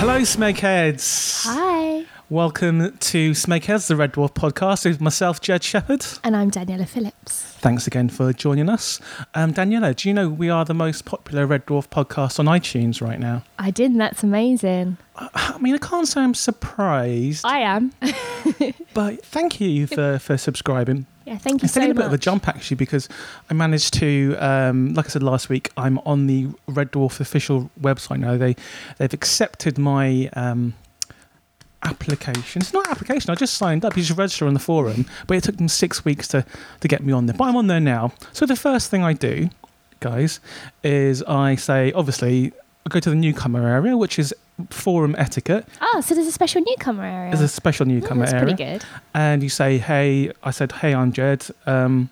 Hello, Smegheads. Hi. Welcome to Smegheads, the Red Dwarf podcast with myself, Jed Shepherd. And I'm Daniela Phillips. Thanks again for joining us. Um, Daniela, do you know we are the most popular Red Dwarf podcast on iTunes right now? I didn't. That's amazing. I mean, I can't say I'm surprised, I am. but thank you for, for subscribing. Yeah, thank you It's so taken a much. bit of a jump actually because I managed to, um, like I said last week, I'm on the Red Dwarf official website now. They they've accepted my um, application. It's not an application. I just signed up. You just register on the forum, but it took them six weeks to to get me on there. But I'm on there now. So the first thing I do, guys, is I say obviously I go to the newcomer area, which is forum etiquette. Oh, so there's a special newcomer area. There's a special Oh, newcomer that's area pretty good. and you say, "Hey," I said, "Hey, I'm Jed. Um,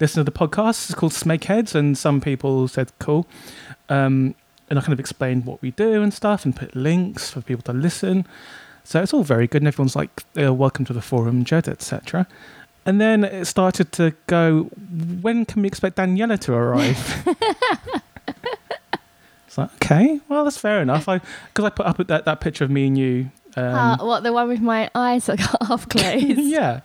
listen to the podcast. It's called Smegheads." And some people said, "Cool." Um, and I kind of explained what we do and stuff, and put links for people to listen. So it's all very good, and everyone's like, uh, "Welcome to the forum, Jed," etc. And then it started to go. When can we expect Daniela to arrive? it's like, okay, well, that's fair enough. I because I put up that that picture of me and you. Um, Ah, what, the one with my eyes that got half closed? yeah.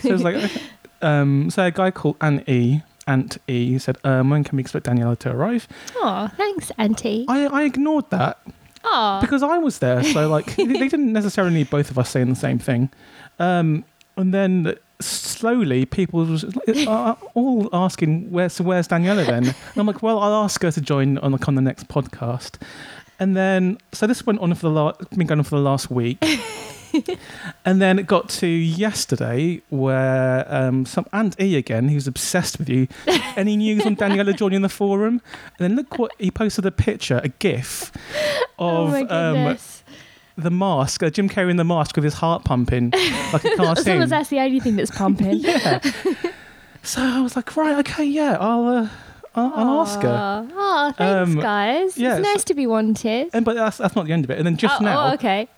So it was like, okay. um, so a guy called Ant E, Ant E, said, um, when can we expect Daniela to arrive? Oh, thanks, Auntie. I, I ignored that Oh, because I was there. So like, they didn't necessarily need both of us saying the same thing. Um, and then slowly people was are all asking, where's, so where's Daniela then? And I'm like, well, I'll ask her to join on, like, on the next podcast. And then, so this went on for the last, been going on for the last week. and then it got to yesterday where um, some Aunt E again, who's obsessed with you. Any news on Daniela joining the forum? And then look what he posted a picture, a GIF oh of my um. The mask, uh, Jim Carrey in the mask with his heart pumping like a as long cartoon. as that's the only thing that's pumping. yeah. So I was like, right, okay, yeah, I'll, uh, I'll, I'll ask her. Oh, thanks, Um, guys. yeah, it's nice to be wanted. And but that's that's not the end of it. And then just oh, now, oh, okay.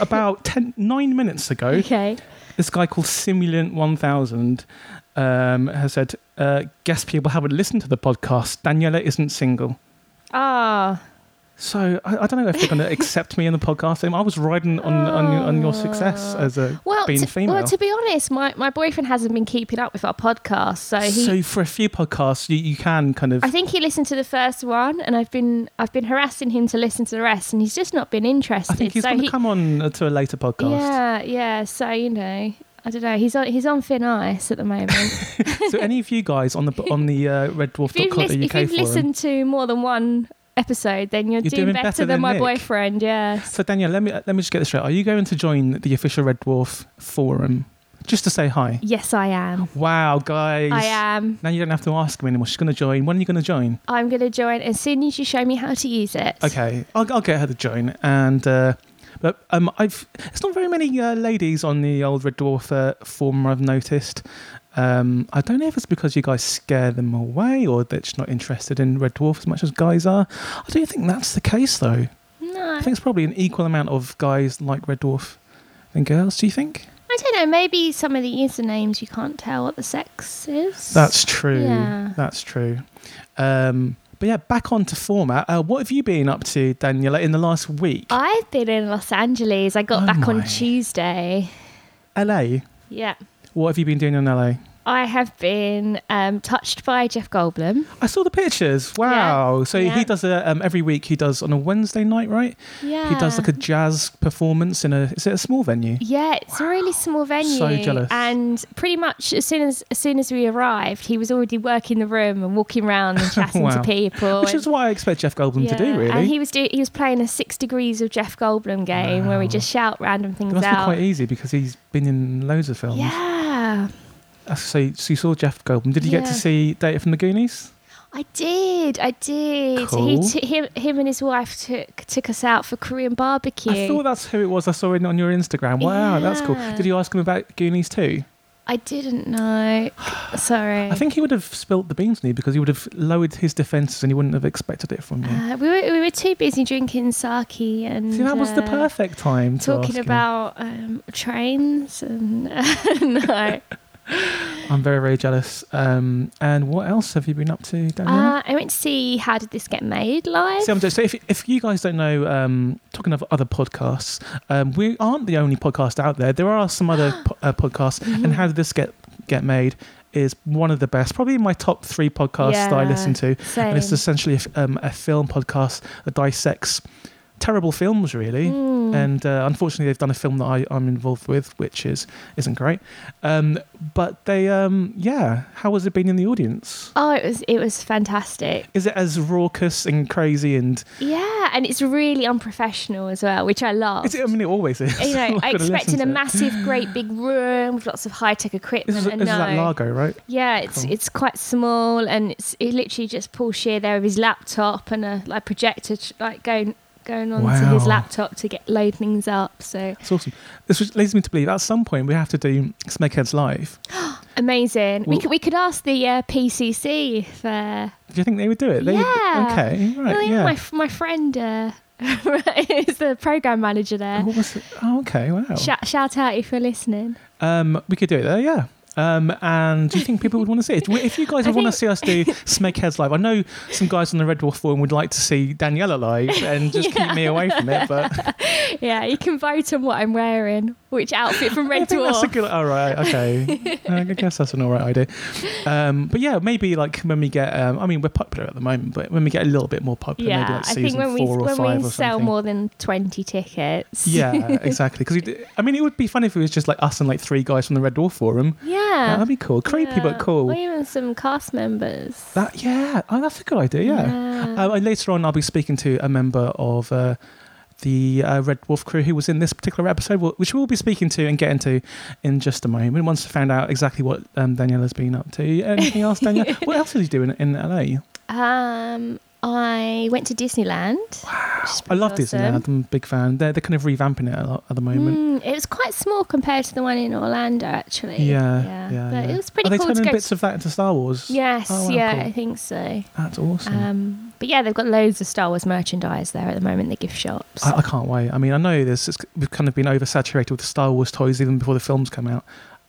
about 10, nine minutes ago, Okay. this guy called Simulant One Thousand um, has said, uh, "Guess people haven't listened to the podcast. Daniela isn't single." Ah. So I, I don't know if they're going to accept me in the podcast. I was riding on on, your- on your success as a Well, being to, female. well, to be honest, my, my boyfriend hasn't been keeping up with our podcast, so he. so for a few podcasts, you, you can kind of I think he listened to the first one, and I've been I've been harassing him to listen to the rest, and he's just not been interested. I think he's so going to he, come on uh, to a later podcast. yeah, yeah. So you know, I don't know. He's on he's on thin ice at the moment. so any of you guys on the on the uh, if you've, reddwarf.co.uk lis- if you've listened to more than one episode, then you're, You're doing, doing better, better than, than my Nick. boyfriend. Yeah. So Daniel, let me let me just get this straight. Are you going to join the official Red Dwarf forum just to say hi? Yes, I am. Wow, guys! I am. Now you don't have to ask me anymore. She's going to join. When are you going to join? I'm going to join as soon as you show me how to use it. Okay, I'll, I'll get her to join. And uh, but um, I've it's not very many uh, ladies on the old Red Dwarf uh, forum. I've noticed. Um, I don't know if it's because you guys scare them away or they're just not interested in Red Dwarf as much as guys are. I don't think that's the case though. No. I think it's probably an equal amount of guys like Red Dwarf than girls. Do you think? I don't know. Maybe some of the usernames you can't tell what the sex is. That's true. Yeah. That's true. Um, but yeah, back onto format. Uh, what have you been up to, Daniela, in the last week? I've been in Los Angeles. I got Oh back my. on Tuesday. LA. Yeah. What have you been doing in LA? I have been um, touched by Jeff Goldblum. I saw the pictures. Wow. So Yeah. he does a um, every week. He does on a Wednesday night, right? Yeah. He does like a jazz performance in a. Is it a small venue? Yeah, it's a really small venue. So jealous. And pretty much as soon as as soon as we arrived, he was already working the room and walking around and chatting Wow. to people. Which and- is what I expect Jeff Goldblum to do, Yeah, really. And he was do- he was playing a six degrees of Jeff Goldblum game where we just shout random things it must be quite easy because he's been in loads of films. yeah, So, so you saw Jeff Goldblum. Did you get to see Data from the Goonies? I did. I did. Cool. He t- him him and his wife took took us out for Korean barbecue. I thought that's who it was. I saw it on your Instagram. Wow, that's cool. Did you ask him about Goonies too? I didn't know. Sorry. I think he would have spilt the beans on you because he would have lowered his defences and he wouldn't have expected it from you. uh, we were we were too busy drinking sake and See, that was the uh, perfect time talking about um, trains and no. I'm very, very jealous. Um, and what else have you been up to, Danielle? Uh, I went to see How Did This Get Made live. So, I'm just- so if, if you guys don't know, um, talking of other podcasts, um, we aren't the only podcast out there. There are some other po- uh, podcasts, Mm-hmm. and how did this get get made? Is one of the best, probably my top three podcasts that I listen to, Same. and it's essentially a, um, a film podcast that dissects terrible films, really. Mm. And uh, unfortunately, they've done a film that I, I'm involved with, which is isn't great. Um, but they, um, yeah, how has it been in the audience? Oh, it was it was fantastic. Is it as raucous and crazy and? Yeah, and it's really unprofessional as well, which I love. Is it, I mean, it always is. you know, I gonna a it. massive, great big room with lots of high tech equipment. This is, and this is no. Largo, right? Yeah, it's Cool. it's quite small, and it's it literally just Paul Scheer there with his laptop and a like projector, like going going on to his laptop to get load things up. So It's awesome. This leads me to believe at some point we have to do Smegheads live. amazing. we could we could ask the uh, PCC if. Uh, Do you think they would do it? They, Yeah. Okay. Right. well, yeah. my my friend uh, is the program manager there. What was it? Oh, okay. Wow. Shout, shout out if you're listening. Um, we could do it there, yeah. Um, and do you think people would want to see it? If you guys I would want to see us do Smegheads live, I know some guys on the Red Dwarf Forum would like to see Daniela live and just keep me away from it, but Yeah, you can vote on what I'm wearing, which outfit from I Red think that's a Dwarf. good. All right, okay. I guess that's an all right idea. Um, but yeah, maybe like when we get. Um, I mean, we're popular at the moment, but when we get a little bit more popular, maybe Yeah, like I season think when we four or when five we or sell something. more than twenty tickets. Yeah, exactly. Because I mean, it would be fun if it was just like us and like three guys from the Red Dwarf Forum. yeah, That'd be cool. Creepy Yeah. but cool. Or even some cast members. That yeah, oh, that's a good idea. Yeah. Yeah. And later on, I'll be speaking to a member of uh, the uh, Red Dwarf crew who was in this particular episode, which we'll be speaking to and get into in just a moment. Once I found out exactly what um, Daniela's been up to. Anything else, Danielle? what else did you do in, in LA? Um, I went to Disneyland. is I love pretty Disneyland. I'm a big fan. They're, they're kind of revamping it a lot at the moment. Mm, it was quite small compared to the one in Orlando, actually. Yeah, yeah, yeah, but yeah. it was pretty Are they cool turning bits of that into Star Wars? yes, Oh, wow, yeah, cool. I think so. That's awesome. Um, but yeah, they've got loads of Star Wars merchandise there at the moment. The gift shops. I, I can't wait. I mean, I know this it's, we've kind of been oversaturated with Star Wars toys even before the films come out,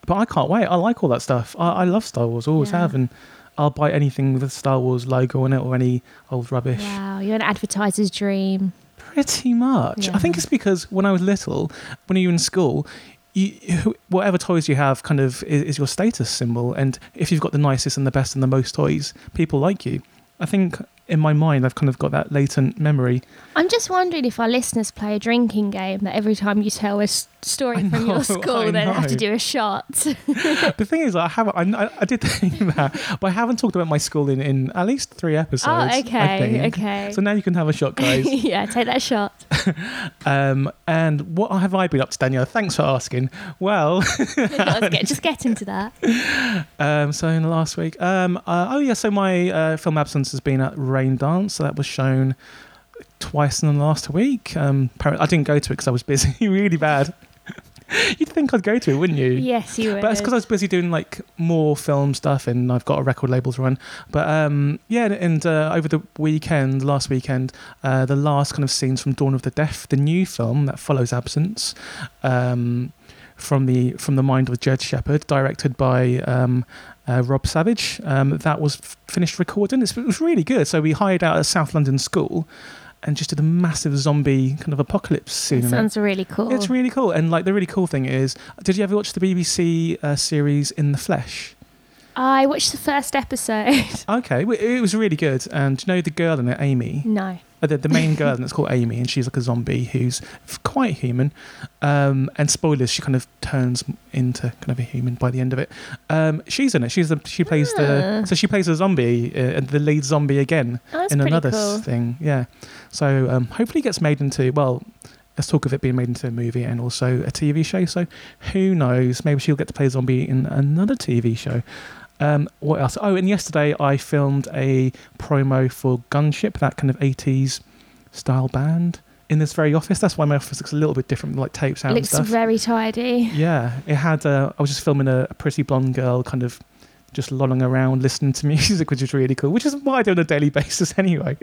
but I can't wait. I like all that stuff. I, I love Star Wars, always Yeah. have, and I'll buy anything with a Star Wars logo on it or any old rubbish. wow, you're an advertiser's dream. Pretty much. I think it's because when I was little, when you were in school. You, whatever toys you have kind of is, is your status symbol and if you've got the nicest and the best and the most toys people like you i think in my mind i've kind of got that latent memory I'm just wondering if our listeners play a drinking game that every time you tell a s- story I from your school, then I have to do a shot. the thing is, I haven't. I, I did think that, but I haven't talked about my school in, in at least three episodes. oh, okay, okay. So now you can have a shot, guys. yeah, take that shot. um, and what have I been up to, Danielle? Thanks for asking. Well, get, just get into that. um, so in the last week, um, uh, oh yeah, so my uh, film absence has been at Raindance. So that was shown twice in the last week. Um, I didn't go to it because I was busy, really bad. You'd think I'd go to it, wouldn't you? Yes, you would. But it's because I was busy doing like more film stuff, and I've got a record label to run. But um, yeah, and uh, over the weekend, last weekend, uh, the last kind of scenes from Dawn of the Deaf, the new film that follows Absence, um, from the from the mind of Jed Shepherd, directed by um, uh, Rob Savage. Um, that was f- finished recording. It's, it was really good. So we hired out a South London school. And just did a massive zombie kind of apocalypse scene. it. sounds really cool. It's really cool. And like the really cool thing is, did you ever watch the BBC uh, series In the Flesh? I watched the first episode. Okay, well, it was really good. And do you know the girl in it, Amy? no. Uh, the, the main girl, and it's called Amy, and she's like a zombie who's quite human. Um, and spoilers, she kind of turns into kind of a human by the end of it. Um, she's in it. She's the she plays the Ah. so she plays a zombie uh, and the lead zombie again Oh, that's in another cool. thing. Yeah. So um, hopefully it gets made into well. Let's talk of it being made into a movie and also a TV show. So who knows? Maybe she'll get to play a zombie in another TV show. Um, what else? Oh, and yesterday I filmed a promo for Gunship, that kind of 80s style band, in this very office. That's why my office looks a little bit different, like tapes out It looks stuff. very tidy. Yeah, it had. Uh, I was just filming a, a pretty blonde girl, kind of just lolling around listening to music, which is really cool. Which is what I do on a daily basis anyway.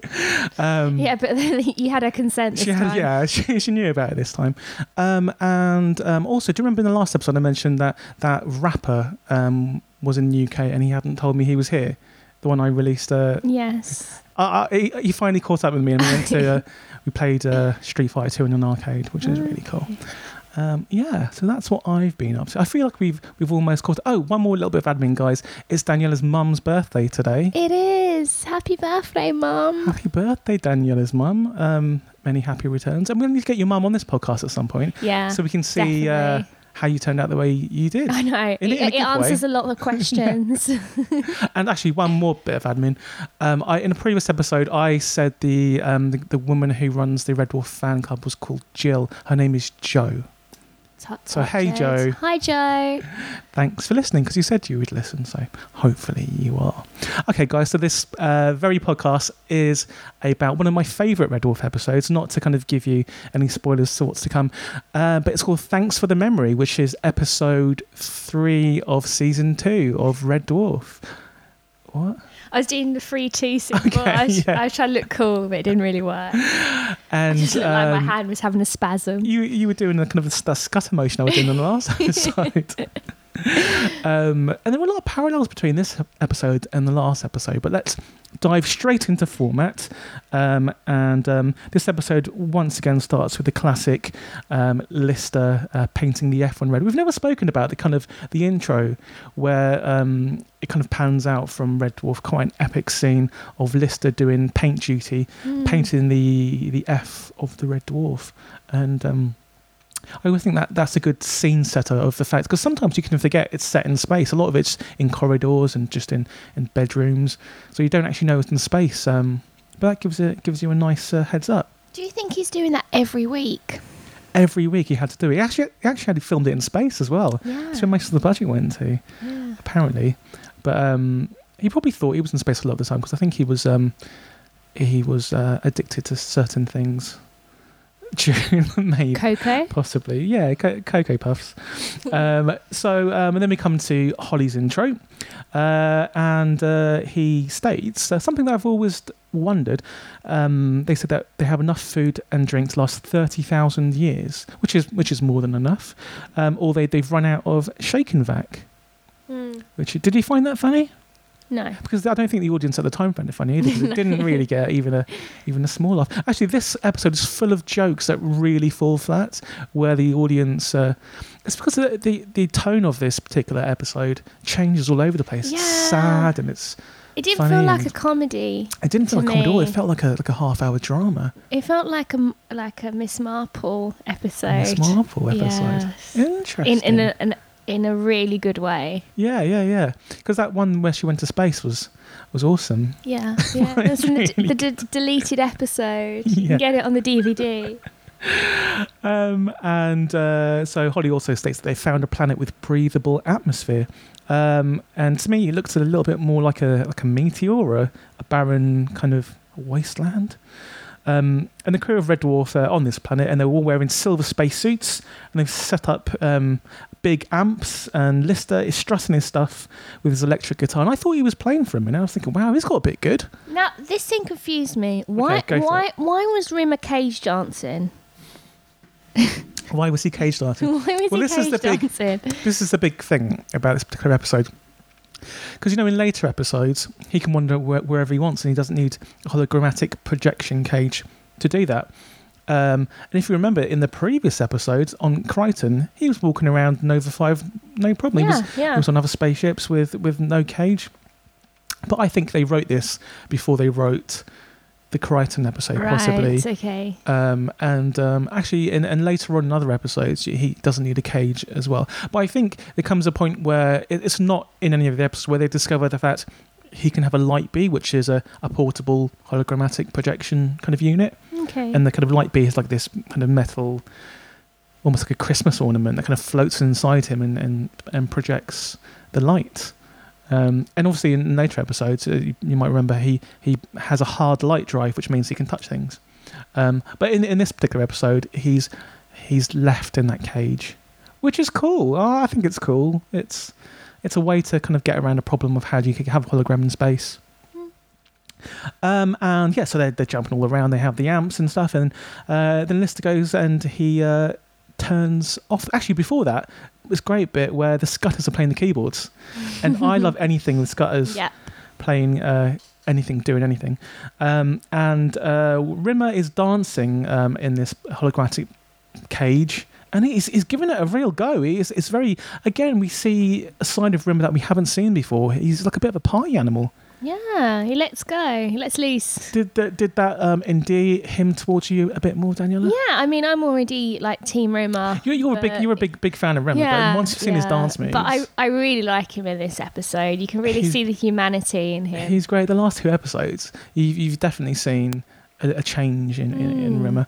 Um, Yeah, but you had her consent she had, yeah, she, she knew about it this time. Um, and um, also, do you remember in the last episode I mentioned that that rapper um, was in the UK and he hadn't told me he was here? The one I released. Uh, Yes. uh, he, he finally caught up with me and we went to. Uh, we played uh, Street Fighter 2 in an arcade, which is really cool. Um, yeah, so that's what I've been up to. I feel like we've we've almost caught. Oh, one more little bit of admin, guys. It's Daniela's mum's birthday today. It is. Happy birthday, Mum. Happy birthday, Daniela's mum. Um, many happy returns. I'm going to need to get your mum on this podcast at some point Yeah. so we can see uh. How you turned out the way you did. I know. in it in it answers way. a lot of questions. And actually, one more bit of admin. Um, I, in a previous episode, I said the, um, the the woman who runs the Red Dwarf fan club was called Jill. Her name is Joe. Tut, So, hey, Joe. Hi, Joe. Thanks for listening because you said you would listen. So hopefully you are. Okay, guys. So this uh, very podcast is about one of my favourite Red Dwarf episodes. Not to kind of give you any spoilers to what's to come, uh, but it's called "Thanks for the Memory," which is episode three of season two of Red Dwarf. What? I was doing the free two symbol. Okay, I, was, yeah. I was trying to look cool, but it didn't really work. And looked like my um, hand was having a spasm. You you were doing a kind of a scutter motion I was doing on the last episode. Um, and there were a lot of parallels between this episode and the last episode, but let's dive straight into format. Um, and um, this episode once again starts with the classic um, Lister uh, painting the F on red. We've never spoken about the kind of the intro where um, it kind of pans out from Red Dwarf, quite an epic scene of Lister doing paint duty Mm. painting the the F of the Red Dwarf, and um, I always think that that's a good scene setter of the fact because sometimes you can forget it's set in space. A lot of it's in corridors and just in, in bedrooms, so you don't actually know it's in space. Um, but that gives it gives you a nice uh, heads up. Do you think he's doing that every week? Every week he had to do it. He actually he actually had filmed it in space as well. Yeah. That's where most of the budget went to, yeah. apparently. But um, he probably thought he was in space a lot of the time because I think he was um, he was uh, addicted to certain things during maybe Coco. possibly yeah co- cocoa puffs. um, so um, and then we come to Holly's intro, uh, and uh, he states uh, something that I've always wondered. Um, they said that they have enough food and drink to last thirty thousand years, which is which is more than enough. Um, or they they've run out of Shake 'n' Vac. Mm. Which did you find that funny? No. Because I don't think the audience at the time found it funny either. 'cause it didn't really get even a even a small laugh. Actually, this episode is full of jokes that really fall flat, where the audience. Uh, it's because the, the the tone of this particular episode changes all over the place. Yeah. It's sad and it's. It didn't Funny feel like a comedy. It didn't feel like comedy at all. It felt like a like a half hour drama. It felt like a like a Miss Marple episode. Miss Marple episode. Yes. Interesting. In in a an, in a really good way. yeah, yeah, yeah. Because that one where she went to space was was awesome. Yeah, yeah. It was from the, Really the d- deleted episode. You Yeah. can get it on the DVD. Um, and uh, so Holly also states that they found a planet with breathable atmosphere. Um, and to me, it looks a little bit more like a like a meteor a, a barren kind of wasteland. Um, and the crew of Red Dwarf are on this planet, and they're all wearing silver spacesuits, and they've set up um, big amps. And Lister is strutting his stuff with his electric guitar. And I thought he was playing for a minute. I was thinking, wow, he's got a bit good. Now this thing confused me. Why for why why was Rimmer cage dancing? Why was he cage dancing? why was Well, he this is cage the big- this is the big thing about this particular episode. Because you know, in later episodes, he can wander where, wherever he wants, and he doesn't need a hologrammatic projection cage to do that. Um, and if you remember, in the previous episodes on Kryten, he was walking around Nova Five, no problem. He Yeah, was, yeah. he was on other spaceships with with no cage. But I think they wrote this before they wrote the Kryten episode, possibly. Right, okay. Um, and um, actually, in, and later on in other episodes, he doesn't need a cage as well. But I think there comes a point where it, it's not in any of the episodes where they discover the fact he can have a light bee, which is a, a portable hologrammatic projection kind of unit. Okay. And the kind of light bee is like this kind of metal, almost like a Christmas ornament that kind of floats inside him and, and, and projects the light. Um, and obviously, in later episodes, uh, you, you might remember he, he has a hard light drive, which means he can touch things. Um, but in, in this particular episode, he's he's left in that cage, which is cool. Oh, I think it's cool. It's it's a way to kind of get around a problem of how do you have a hologram in space. Um, and yeah, so they're, they're jumping all around. They have the amps and stuff, and uh, then Lister goes and he uh, turns off. Actually, before that, this great bit where the Scutters are playing the keyboards, and I love anything with Scutters Yeah. playing uh, anything, doing anything. Um, and uh, Rimmer is dancing um, in this holographic cage. And he's, he's giving it a real go. He's, it's very, again, we see a side of Rimmer that we haven't seen before. He's like a bit of a party animal. Yeah, he lets go. He lets loose. Did that, did that um, endear him towards you a bit more, Daniela? Yeah, I mean, I'm already like Team Rimmer. You're, you're a big, you're a big, big fan of Rimmer. but once you've seen his dance moves, But I, I really like him in this episode. You can really He's- see the humanity in him. He's great. The last two episodes, you've, you've definitely seen a, a change in, in, in Mm. Rimmer.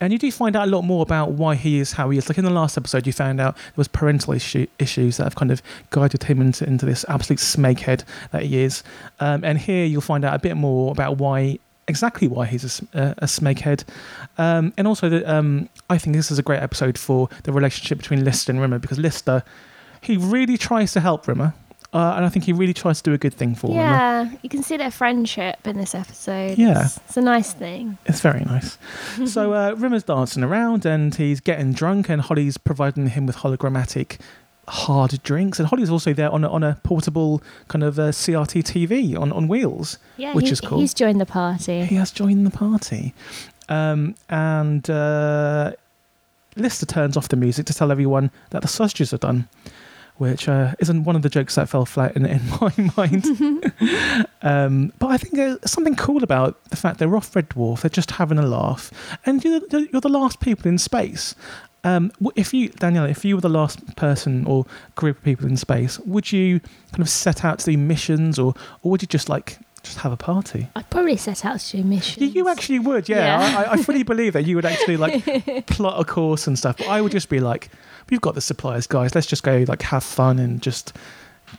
And you do find out a lot more about why he is how he is. Like in the last episode, you found out there was parental issue, issues that have kind of guided him into, into this absolute smeghead that he is. Um, and here you'll find out a bit more about why exactly why he's a, uh, a smeghead. Um, and also, that um, I think this is a great episode for the relationship between Lister and Rimmer because Lister, he really tries to help Rimmer. Uh, and I think he really tries to do a good thing for Rimmer. yeah, you can see their friendship in this episode. Yeah. It's, it's a nice thing. It's very nice. so uh, Rimmer's dancing around and he's getting drunk, and Holly's providing him with hologrammatic hard drinks. And Holly's also there on a, on a portable kind of uh, CRT TV on, on wheels. Yeah, Which he- is cool. He's joined the party. He has joined the party. Um, and uh, Lister turns off the music to tell everyone that the sausages are done. Which uh, isn't one of the jokes that fell flat in, in my mind. um, but I think there's something cool about the fact they're off Red Dwarf, they're just having a laugh. And you're, the- you're the last people in space. Um, if you, Danielle, if you were the last person or group of people in space, would you kind of set out to do missions or, or would you just like just have a party? I'd probably set out to do missions. You, you actually would, yeah. Yeah. I, I fully believe that you would actually like plot a course and stuff. But I would just be like, we've got the supplies, guys. Let's just go like have fun and just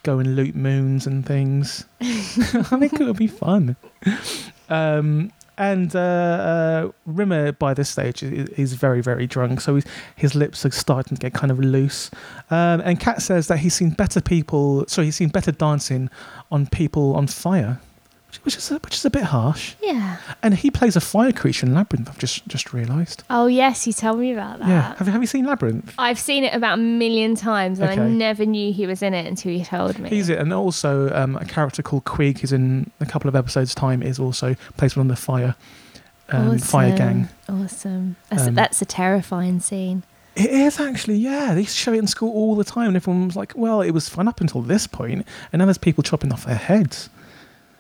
go and loot moons and things. I think it would be fun. Um, and uh, uh, Rimmer by this stage is, is very, very drunk, so his lips are starting to get kind of loose. Um, and Cat says that he's seen better people, sorry, he's seen better dancing on people on fire, which, is a, which is a bit harsh. Yeah. And he plays a fire creature in Labyrinth. I've just just realised. Oh yes, you told me about that. Yeah. Have you have you seen Labyrinth? I've seen it about a million times, and I never knew he was in it until you told me. He's it, and also um, a character called Quig, who's in a couple of episodes' time, is also plays one of the fire um, fire gang. Awesome. That's, Um, that's a terrifying scene. It is actually, yeah. They used to show it in school all the time, and everyone was like, "Well, it was fun up until this point, and now there's people chopping off their heads."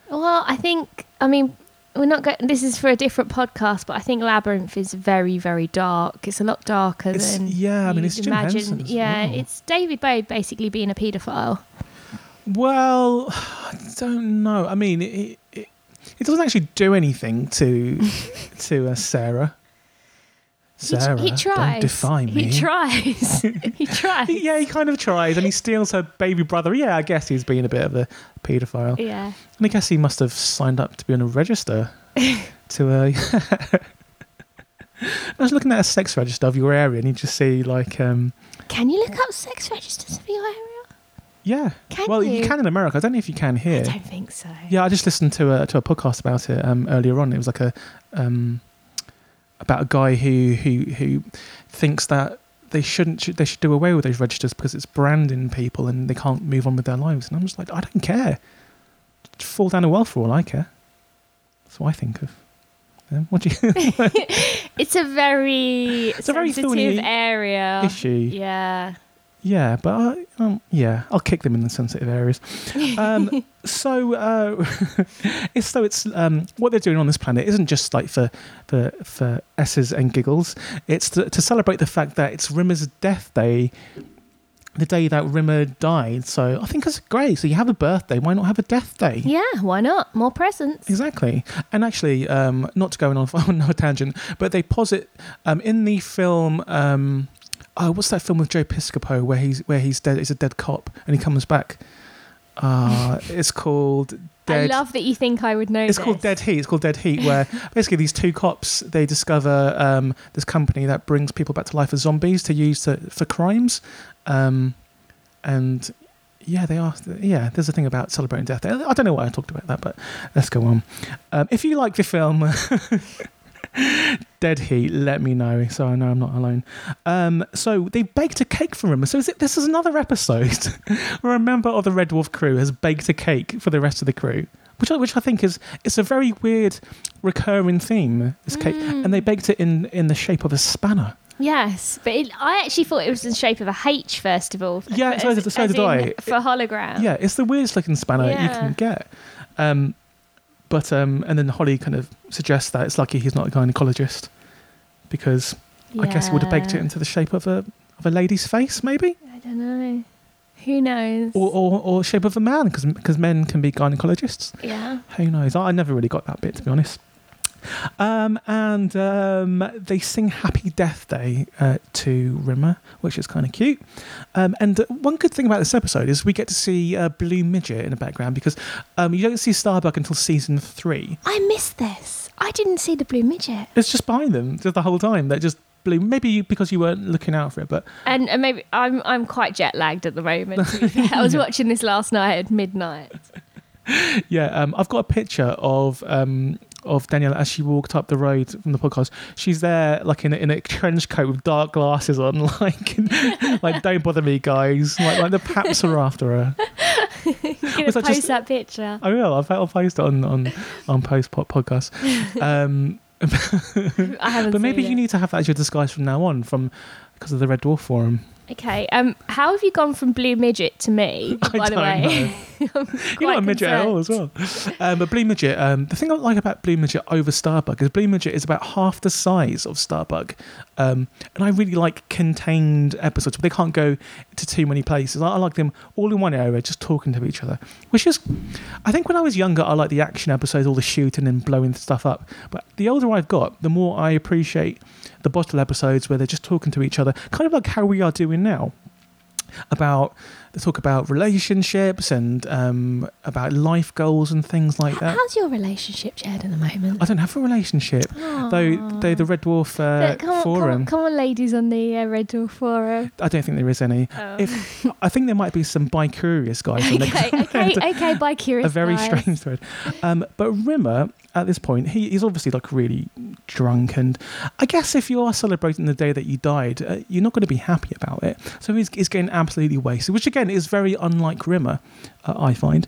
Well, I think. I mean, we're not going. This is for a different podcast, but I think Labyrinth is very, very dark. It's a lot darker It's, than. yeah, I mean, it's Jim imagine. Henson as yeah, well. it's David Bowie basically being a paedophile. Well, I don't know. I mean, it, it, it doesn't actually do anything to to uh, Sarah. He Sarah, he, tries. don't defy me. He tries. he tries. yeah, he kind of tries, and he steals her baby brother. Yeah, I guess he's being a bit of a paedophile, Yeah. and I guess he must have signed up to be on a register to uh, I was looking at a sex register of your area, and you just see like, um, Can you look up sex registers for your area? yeah. Can well, you? you can in America. I don't know if you can here. I don't think so. Yeah, I just listened to a to a podcast about it um, earlier on. It was like a um, about a guy who who who thinks that they shouldn't they should do away with those registers because it's branding people and they can't move on with their lives. And I'm just like, I don't care. Just fall down a well for all I care. That's what I think of. Yeah, what do you It's a very it's a very sensitive area. issue? Yeah. Yeah, but I, um, yeah, I'll kick them in the sensitive areas. Um, so, uh, it's so it's um, what they're doing on this planet isn't just like for for for s's and giggles. It's to, to celebrate the fact that it's Rimmer's death day, the day that Rimmer died. So I think that's great. So you have a birthday, why not have a death day? Yeah, why not? More presents. Exactly. And actually, um, not to go on on another tangent, but they posit um, in the film. Um, oh, what's that film with Joe Piscopo where he's where he's dead? He's a dead cop and he comes back. Uh, it's called Dead. I love that you think I would know it's this. called Dead Heat. It's called Dead Heat, where basically these two cops they discover um, this company that brings people back to life as zombies to use to, for crimes, um, and Yeah, they are. Yeah, there's a thing about celebrating death. I don't know why I talked about that, but let's go on. Um, if you like the film Dead Heat, let me know so I know I'm not alone. Um, so they baked a cake for him. So is it, this is another episode where a member of the Red Dwarf crew has baked a cake for the rest of the crew. Which I, which I think is it's a very weird recurring theme. This cake, and they baked it in in the shape of a spanner. Yes, but it, I actually thought it was in the shape of a H first of all. Yeah, so as- did- so as did I. For hologram. Yeah, it's the weirdest looking spanner you can get. Um, but um, and then Holly kind of suggests that it's lucky he's not a gynecologist because I guess he would have baked it into the shape of a of a lady's face, maybe, I don't know. Who knows? or or, or shape of a man because men can be gynecologists. yeah. Who knows? I I never really got that bit to be honest. Um, and um, they sing "Happy Death Day" uh, to Rimmer, which is kind of cute. Um, and uh, one good thing about this episode is we get to see uh, Blue Midget in the background because um, you don't see Starbug until season three. I missed this. I didn't see the blue midget. It's just behind them just the whole time. They're just blue. Maybe because you weren't looking out for it, but And, and maybe I'm I'm quite jet lagged at the moment. to be fair. I was watching this last night at midnight. yeah, um, I've got a picture of um, of Danielle as she walked up the road from the podcast. She's there, like in a, in a trench coat with dark glasses on, like like don't bother me, guys. Like like the paps are after her. You're gonna Was post just- that picture. I will. I'll, I'll post it on on on post pop podcast. Um, I haven't. but maybe you it. need to have that as your disguise from now on, from because of the Red Dwarf Forum. Okay. Um. How have you gone from blue midget to me? I By the way, You're not a midget at all, as well. Um, but Blue Midget, um, the thing I like about Blue Midget over Starbug is Blue Midget is about half the size of Starbug. Um, and I really like contained episodes, but they can't go to too many places. I, I like them all in one area, just talking to each other. Which is, I think when I was younger, I liked the action episodes, all the shooting and blowing stuff up. But the older I've got, the more I appreciate the bottle episodes where they're just talking to each other, kind of like how we are doing now about they talk about relationships and um, about life goals and things like that. How's your relationship, Jed, at the moment? I don't have a relationship, though. Though the Red Dwarf uh, Look, come, on, come, forum, on, come on, ladies on the uh, Red Dwarf forum. I don't think there is any. Oh. If I think there might be some bi-curious guys. on okay, okay, okay. By curious a very guys. strange thread. Um, but Rimmer, at this point, he, he's obviously like really drunk, and I guess if you are celebrating the day that you died, uh, you're not going to be happy about it. So he's, he's getting absolutely wasted, which again is very unlike Rimmer, uh, I find.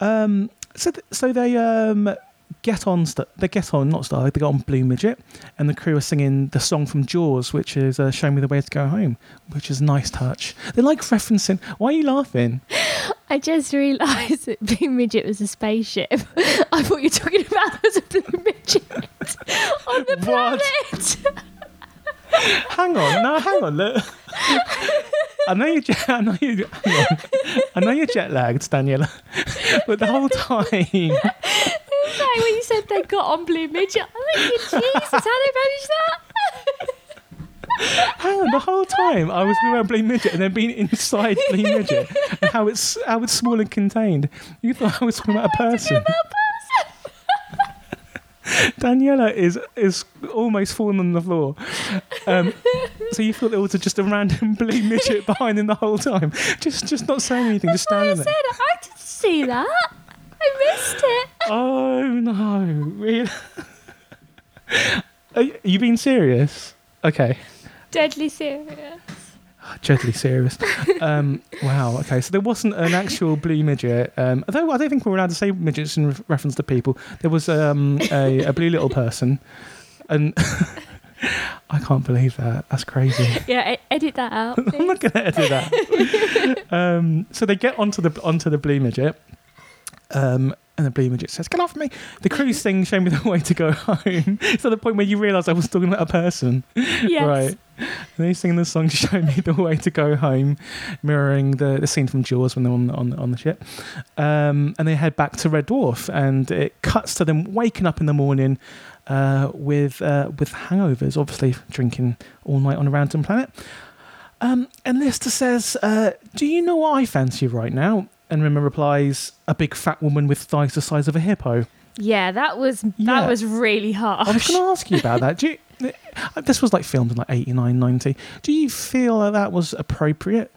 Um, so, th- so they um, get on, st- they get on, not Star, they get on Blue Midget, and the crew are singing the song from Jaws, which is uh, "Show Me the Way to Go Home," which is a nice touch. They like referencing. Why are you laughing? I just realised that blue midget was a spaceship. I thought you were talking about as a blue midget on the planet. Hang on, no, hang on. Look. I know you. jet- I know you. Hang on. I know you're jet lagged, Daniela. But the whole time, Like when you said they got on blue midget, I'm thinking, Jesus, how they manage that? hang on, the whole time I was around about Blue Midget and then being inside Blue Midget and how it's how it's small and contained. You thought I was talking about a person. Daniela is is almost falling on the floor. Um, so you thought there was just a random blue midget behind him the whole time, just just not saying anything, just I standing said there. I didn't see that. I missed it. Oh no! Really? Are you, are you being serious? Okay, Deadly serious. deadly serious. Um, wow. Okay, so there wasn't an actual blue midget. Um, although I don't think we're allowed to say midgets in re- reference to people. There was um, a, a blue little person, and I can't believe that. That's crazy. Yeah, edit that out. I'm not going to edit that. um, so they get onto the onto the blue midget, um, and the blue midget says, "Get off me!" The crew sing "Show me the way to go home." It's at the point where you realise I was talking about a person, yes. right? And they sing the song "Show me the way to go home," mirroring the, the scene from Jaws when they're on the, on, on the ship. Um, and they head back to Red Dwarf, and it cuts to them waking up in the morning uh, with uh, with hangovers, obviously drinking all night on a random planet. Um, and Lister says, uh, "Do you know what I fancy right now?" And Rimmer replies, "A big fat woman with thighs the size of a hippo." Yeah, that was that Yeah. was really harsh. I was going to ask you about that. Do you, this was like filmed in like 89, 90. Do you feel that that was appropriate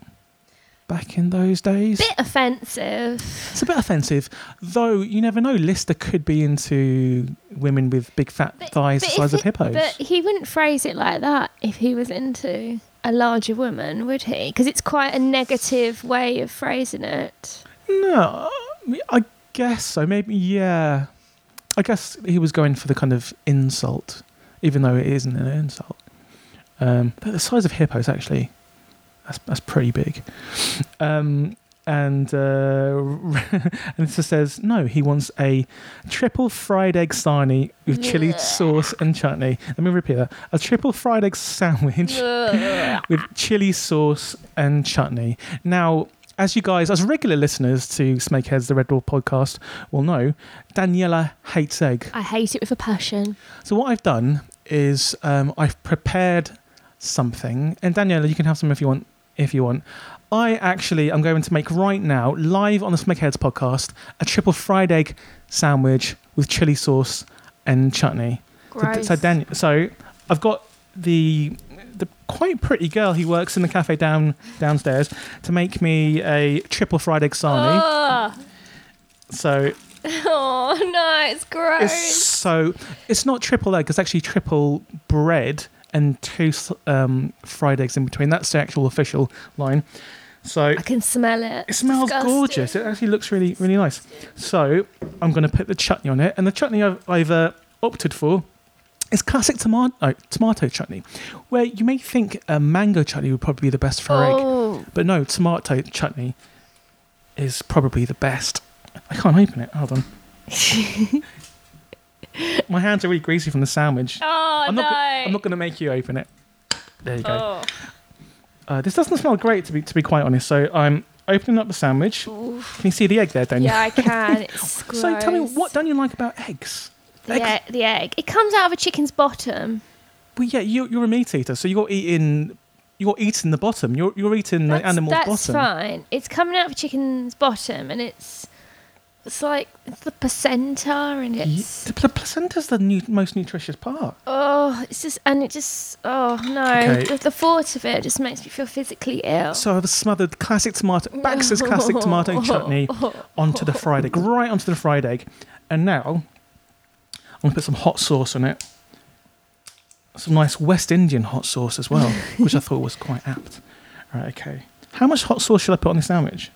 back in those days. A bit offensive. It's a bit offensive, though. You never know. Lister could be into women with big fat But- thighs the size of hippos. But he wouldn't phrase it like that if he was into a larger woman, would he? Because it's quite a negative way of phrasing it. No, I guess so. Maybe, yeah. I guess he was going for the kind of insult, even though it isn't an insult. Um, but the size of hippos, actually, that's, that's pretty big. Um, and uh, and it just says no. He wants a triple fried egg sarnie with chili sauce and chutney. Let me repeat that: a triple fried egg sandwich with chili sauce and chutney. Now, as you guys, as regular listeners to Smegheads, the Red Dwarf podcast, will know, Daniela hates egg. I hate it with a passion. So what I've done is um, I've prepared something, and Daniela, you can have some if you want. If you want, I actually am going to make right now, live on the Smegheads podcast, a triple fried egg sandwich with chili sauce and chutney. So, Gross. so, Dan, so I've got the the quite pretty girl who works in the cafe down downstairs to make me a triple fried egg sarnie. So Oh no, it's gross. it's so it's not triple egg; it's actually triple bread and two um, fried eggs in between. That's the actual official line. So I can smell it. it smells Disgusting. gorgeous. It actually looks really, really nice. So I'm going to put the chutney on it, and the chutney I've, I've uh, opted for is classic tomato tomato chutney, where you may think a mango chutney would probably be the best for egg, Oh, but no, tomato chutney is probably the best. I can't open it. Hold on. My hands are really greasy from the sandwich. oh I'm no. not. go- I'm not going to make you open it. There you go. Oh. Uh, this doesn't smell great, to be to be quite honest. So I'm opening up the sandwich. Oof. Can you see the egg there, Daniel? Yeah, I can. It's gross. So tell me, what don't you like about eggs? The, egg- the egg. It comes out of a chicken's bottom. Well, yeah, you, you're a meat eater, so you're eating you're eating the bottom. You're you're eating the That's, animal's that's bottom. fine. It's coming out of a chicken's bottom, and it's it's like it's the placenta, and it's The pl- placenta's the nu- most nutritious part. oh, it's just and it just oh no, Okay. the, the thought of it just makes me feel physically ill. So I've smothered classic tomato, Baxter's classic tomato chutney onto the fried egg, right onto the fried egg, and now I'm gonna put some hot sauce on it. Some nice West Indian hot sauce as well, which I thought was quite apt. Right, okay. How much hot sauce should I put on this sandwich?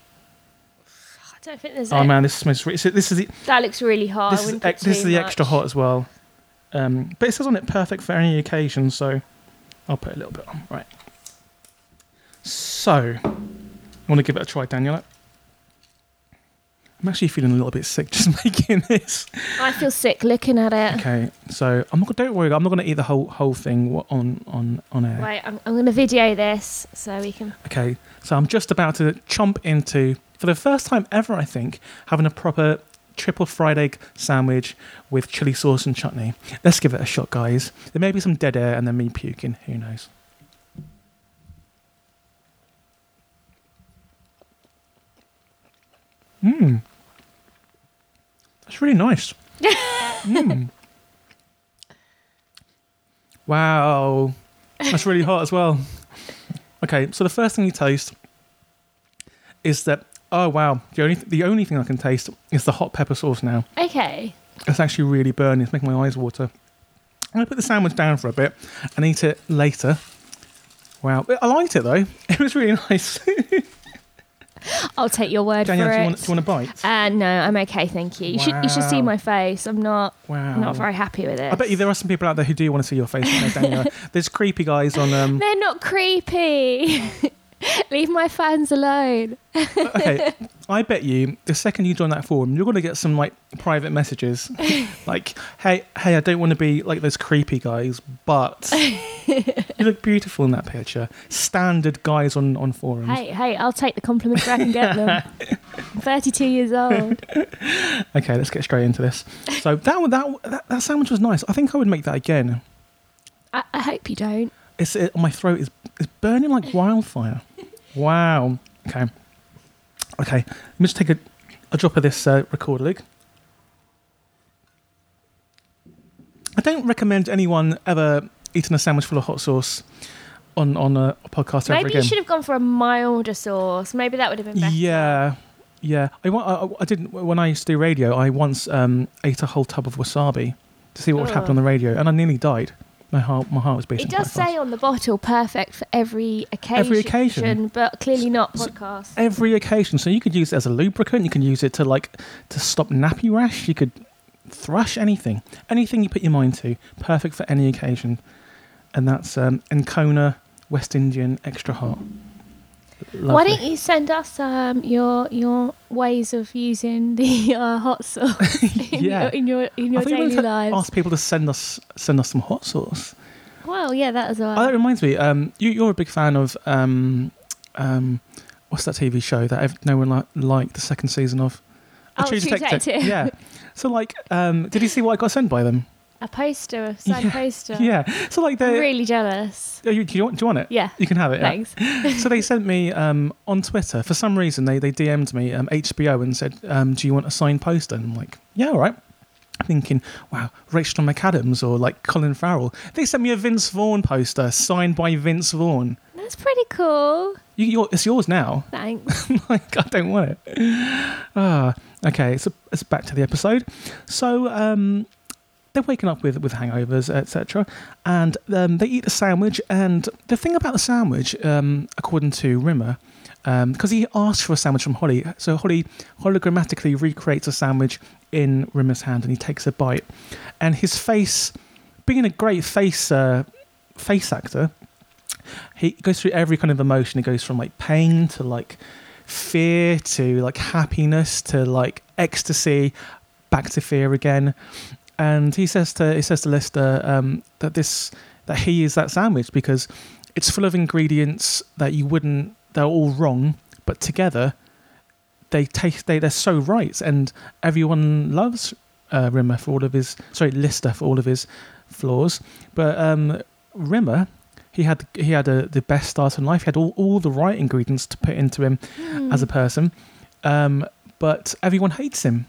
I don't think there's. Oh any- man, this smells. Re- so this is the that looks really hot. I this is, ex- put this is the extra hot as well. Um, but it says on it perfect for any occasion, so I'll put a little bit on. Right. So, I want to give it a try, Daniela. I'm actually feeling a little bit sick just making this. I feel sick looking at it. Okay, so I'm not. Don't worry, I'm not going to eat the whole whole thing on on on air. Wait, I'm, I'm going to video this so we can. Okay, so I'm just about to chomp into, for the first time ever, I think, having a proper triple fried egg sandwich with chili sauce and chutney. Let's give it a shot, guys. There may be some dead air and then me puking. Who knows? Mmm. That's really nice. Mmm. Wow. That's really hot as well. Okay, so the first thing you taste is that oh wow, the only the only thing I can taste is the hot pepper sauce now. Okay. It's actually really burning. It's making my eyes water. I'm gonna put the sandwich down for a bit and eat it later. Wow, I liked it though. It was really nice. I'll take your word Danielle, for do you, it. want, do you want a bite? Uh, no, I'm okay, thank you. You should you should see my face. I'm not Wow. not very happy with it. I bet you there are some people out there who do want to see your face, Danielle. There's creepy guys on. Um, They're not creepy. Leave my fans alone. okay, I bet you the second you join that forum, you're going to get some like private messages, like, "Hey, hey, I don't want to be like those creepy guys, but you look beautiful in that picture." Standard guys on on forums. Hey, hey, I'll take the compliments where I can get them. I'm 32 years old. Okay, let's get straight into this. So that that that, that sandwich was nice. I think I would make that again. I, I hope you don't. It's it, my throat is is burning like wildfire. Wow. Okay. Okay. Let me just take a, a drop of this uh, record lig. I don't recommend anyone ever eating a sandwich full of hot sauce on on a podcast ever Maybe again. you should have gone for a milder sauce. Maybe that would have been better. Yeah, yeah. I, I, I didn't when I used to do radio. I once um, ate a whole tub of wasabi to see what would happen on the radio, and I nearly died. My heart, my heart was beating. It does quite fast. say on the bottle perfect for every occasion. Every occasion. But clearly not So- podcast. every occasion. So you could use it as a lubricant. You can use it to like to stop nappy rash. You could thrush anything, anything you put your mind to. Perfect for any occasion, and that's um, Encona West Indian extra hot. Why don't you send us um, your your ways of using the uh, hot sauce in, Yeah. your, in your in your daily lives? ask people to send us send us some hot sauce. Well, yeah, that as well. Oh, that reminds me. Um, you, you're a big fan of um, um, what's that TV show that ev- no one li- liked the second season of? Oh, True Detective. Yeah. So like, um, did you see what I got sent by them? A poster, a signed Yeah, poster. Yeah. So like, I'm really jealous. Oh, you, do, you want, do you want it? Yeah. You can have it. yeah. Thanks. so they sent me um, on Twitter for some reason they they DM'd me um, HBO and said, um, "Do you want a signed poster?" And I'm like, "Yeah, all right." Thinking, wow, Rachel McAdams or like Colin Farrell. They sent me a Vince Vaughn poster signed by Vince Vaughn. That's pretty cool. You, you're, it's yours now. Thanks. like I don't want it. Ah, okay. So it's back to the episode. So um, they're waking up with with hangovers, etc., and um, they eat a sandwich. And the thing about the sandwich, um, according to Rimmer, because he asked for a sandwich from Holly, so Holly hologrammatically recreates a sandwich in Rimmer's hand, and he takes a bite, and his face, being a great face uh, face actor, he goes through every kind of emotion. He goes from like pain to like fear to like happiness to like ecstasy, back to fear again. And he says to he says to Lister um, that this that he is that sandwich because it's full of ingredients that you wouldn't they're all wrong, but together they taste they they're so right, and everyone loves uh, Rimmer for all of his sorry Lister for all of his flaws, but um, Rimmer he had he had a, the best start in life. He had all, all the right ingredients to put into him Hmm. as a person, um, but everyone hates him.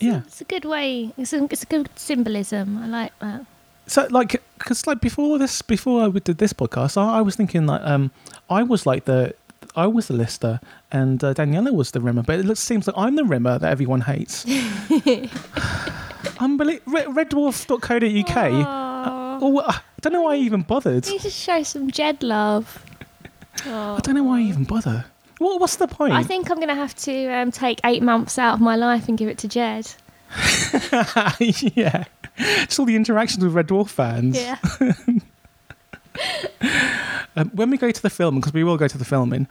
Yeah, it's, Yeah. A, it's a good way. It's a, it's a good symbolism. I like that. So like, because like before this, before I did this podcast, I, I was thinking like, um, I was like the, I was the lister, and uh, Daniela was the rimmer. But it looks, seems like I'm the rimmer that everyone hates. Unbelievable. Red, reddwarf.co.uk. Aw. Oh, I don't know why I even bothered. You need to show some Jed love. I don't know why I even bother. What, what's the point? I think I'm going to have to um, take eight months out of my life and give it to Jed. yeah. Just all the interactions with Red Dwarf fans. Yeah. Um, when we go to the film, because we will go to the filming,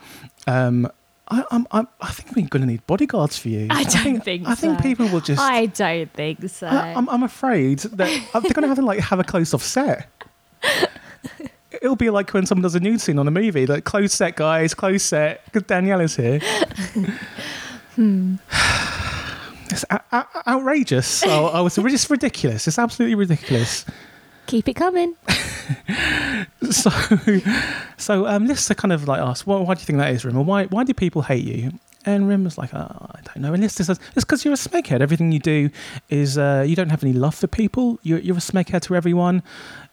um, I, I'm, I'm, I think we're going to need bodyguards for you. I don't think, think I think people will just. I don't think so. I, am I'm afraid that uh, they're going to have to like have a close-off set. It'll be like when someone does a nude scene on a movie, like close set, guys, close set, because Daniela's here. Hmm. It's o- o- outrageous. Oh, oh, it's just ridiculous. It's absolutely ridiculous. Keep it coming. So, so um, Lister kind of like asked, well, why do you think that is, Rimmer? Why, why do people hate you? And Rimmer's like, oh, I don't know. And Lister says, it's because you're a smeghead. Everything you do is uh, you don't have any love for people. You're, you're a smeghead to everyone.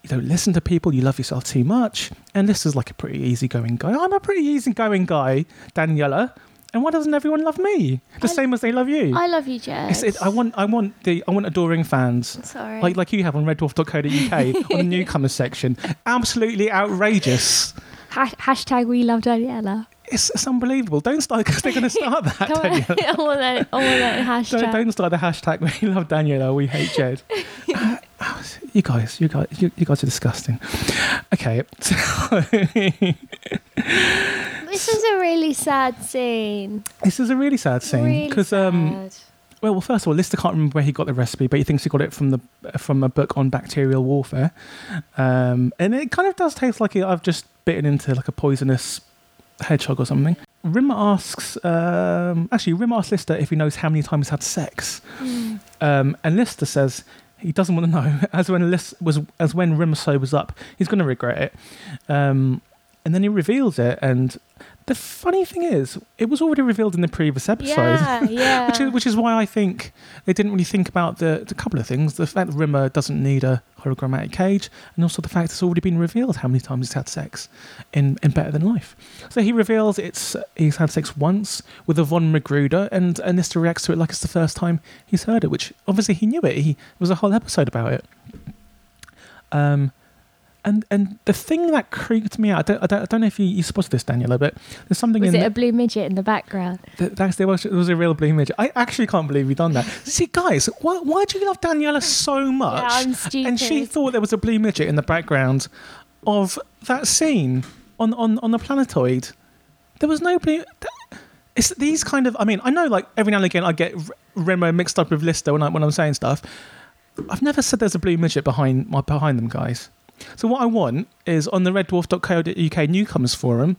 You don't listen to people. You love yourself too much. And this is like a pretty easygoing guy. I'm a pretty easygoing guy, Daniela. And why doesn't everyone love me? The I- same as they love you. I love you, Jed. It's- it- I want, I want the, I want adoring fans Sorry. like like you have on reddwarf.co.uk on the newcomers section. Absolutely outrageous. Ha- hashtag we love Daniela. It's, it's unbelievable. Don't start because they're going to start that. Come on. I want that, I want that hashtag. Don't, don't start the hashtag. We love Daniela. We hate Jed. Uh, you guys, you guys, you, you guys are disgusting. Okay, so This is a really sad scene. this is a really sad scene Really because um, well, well, first of all, Lister can't remember where he got the recipe, but he thinks he got it from the from a book on bacterial warfare, um, and it kind of does taste like I've just bitten into like a poisonous hedgehog or something. Rimmer asks, um, actually, Rimmer asks Lister if he knows how many times he's had sex, Mm. um, and Lister says he doesn't want to know. As when Lis- was as when Rim sobers up, he's going to regret it. Um, and then he reveals it, and the funny thing is, it was already revealed in the previous episode. Yeah, yeah. which, is, which is why I think they didn't really think about the, the couple of things. The fact that Rimmer doesn't need a hologrammatic cage, and also the fact it's already been revealed how many times he's had sex in, in Better Than Life. So he reveals it's he's had sex once with Yvonne Magruder, and, Lister reacts to it like it's the first time he's heard it, which obviously he knew it. He there was a whole episode about it. Um, and and the thing that creeped me out, I don't, I don't, I don't know if you, you spotted this, Daniela, but there's something Was in it the- a blue midget in the background? Th- Thanks, there was, there was a real blue midget. I actually can't believe we done that. See, guys, why, why do you love Daniela so much? Yeah, I'm stupid. and she thought there was a blue midget in the background of that scene on, on, on the planetoid. There was no blue. It's these kind of. I mean, I know, like every now and again, I get R- Rimmer mixed up with Lister when I when I'm saying stuff. I've never said there's a blue midget behind my behind them, guys. So what I want is on the reddwarf.co.uk newcomers forum,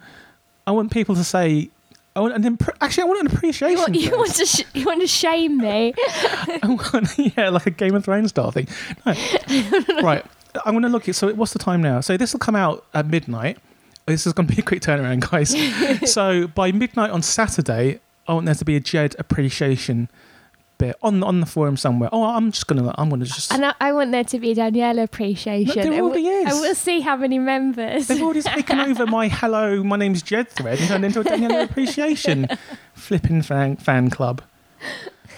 I want people to say, I want an impre- actually I want an appreciation. You want, you want to sh- you want to shame me? I want, yeah, like a Game of Thrones style thing. No. right. I'm going to look at. It. So, what's the time now? So, this will come out at midnight. This is going to be a quick turnaround, guys. so, by midnight on Saturday, I want there to be a Jed appreciation bit on on the forum somewhere. Oh, I'm just going to. I'm to just. And I, I want there to be a Daniela appreciation. Look, there and already we- is. And we'll see how many members. They've already taken over my hello, my name's Jed thread and turned into a Daniela appreciation flipping fan, fan club.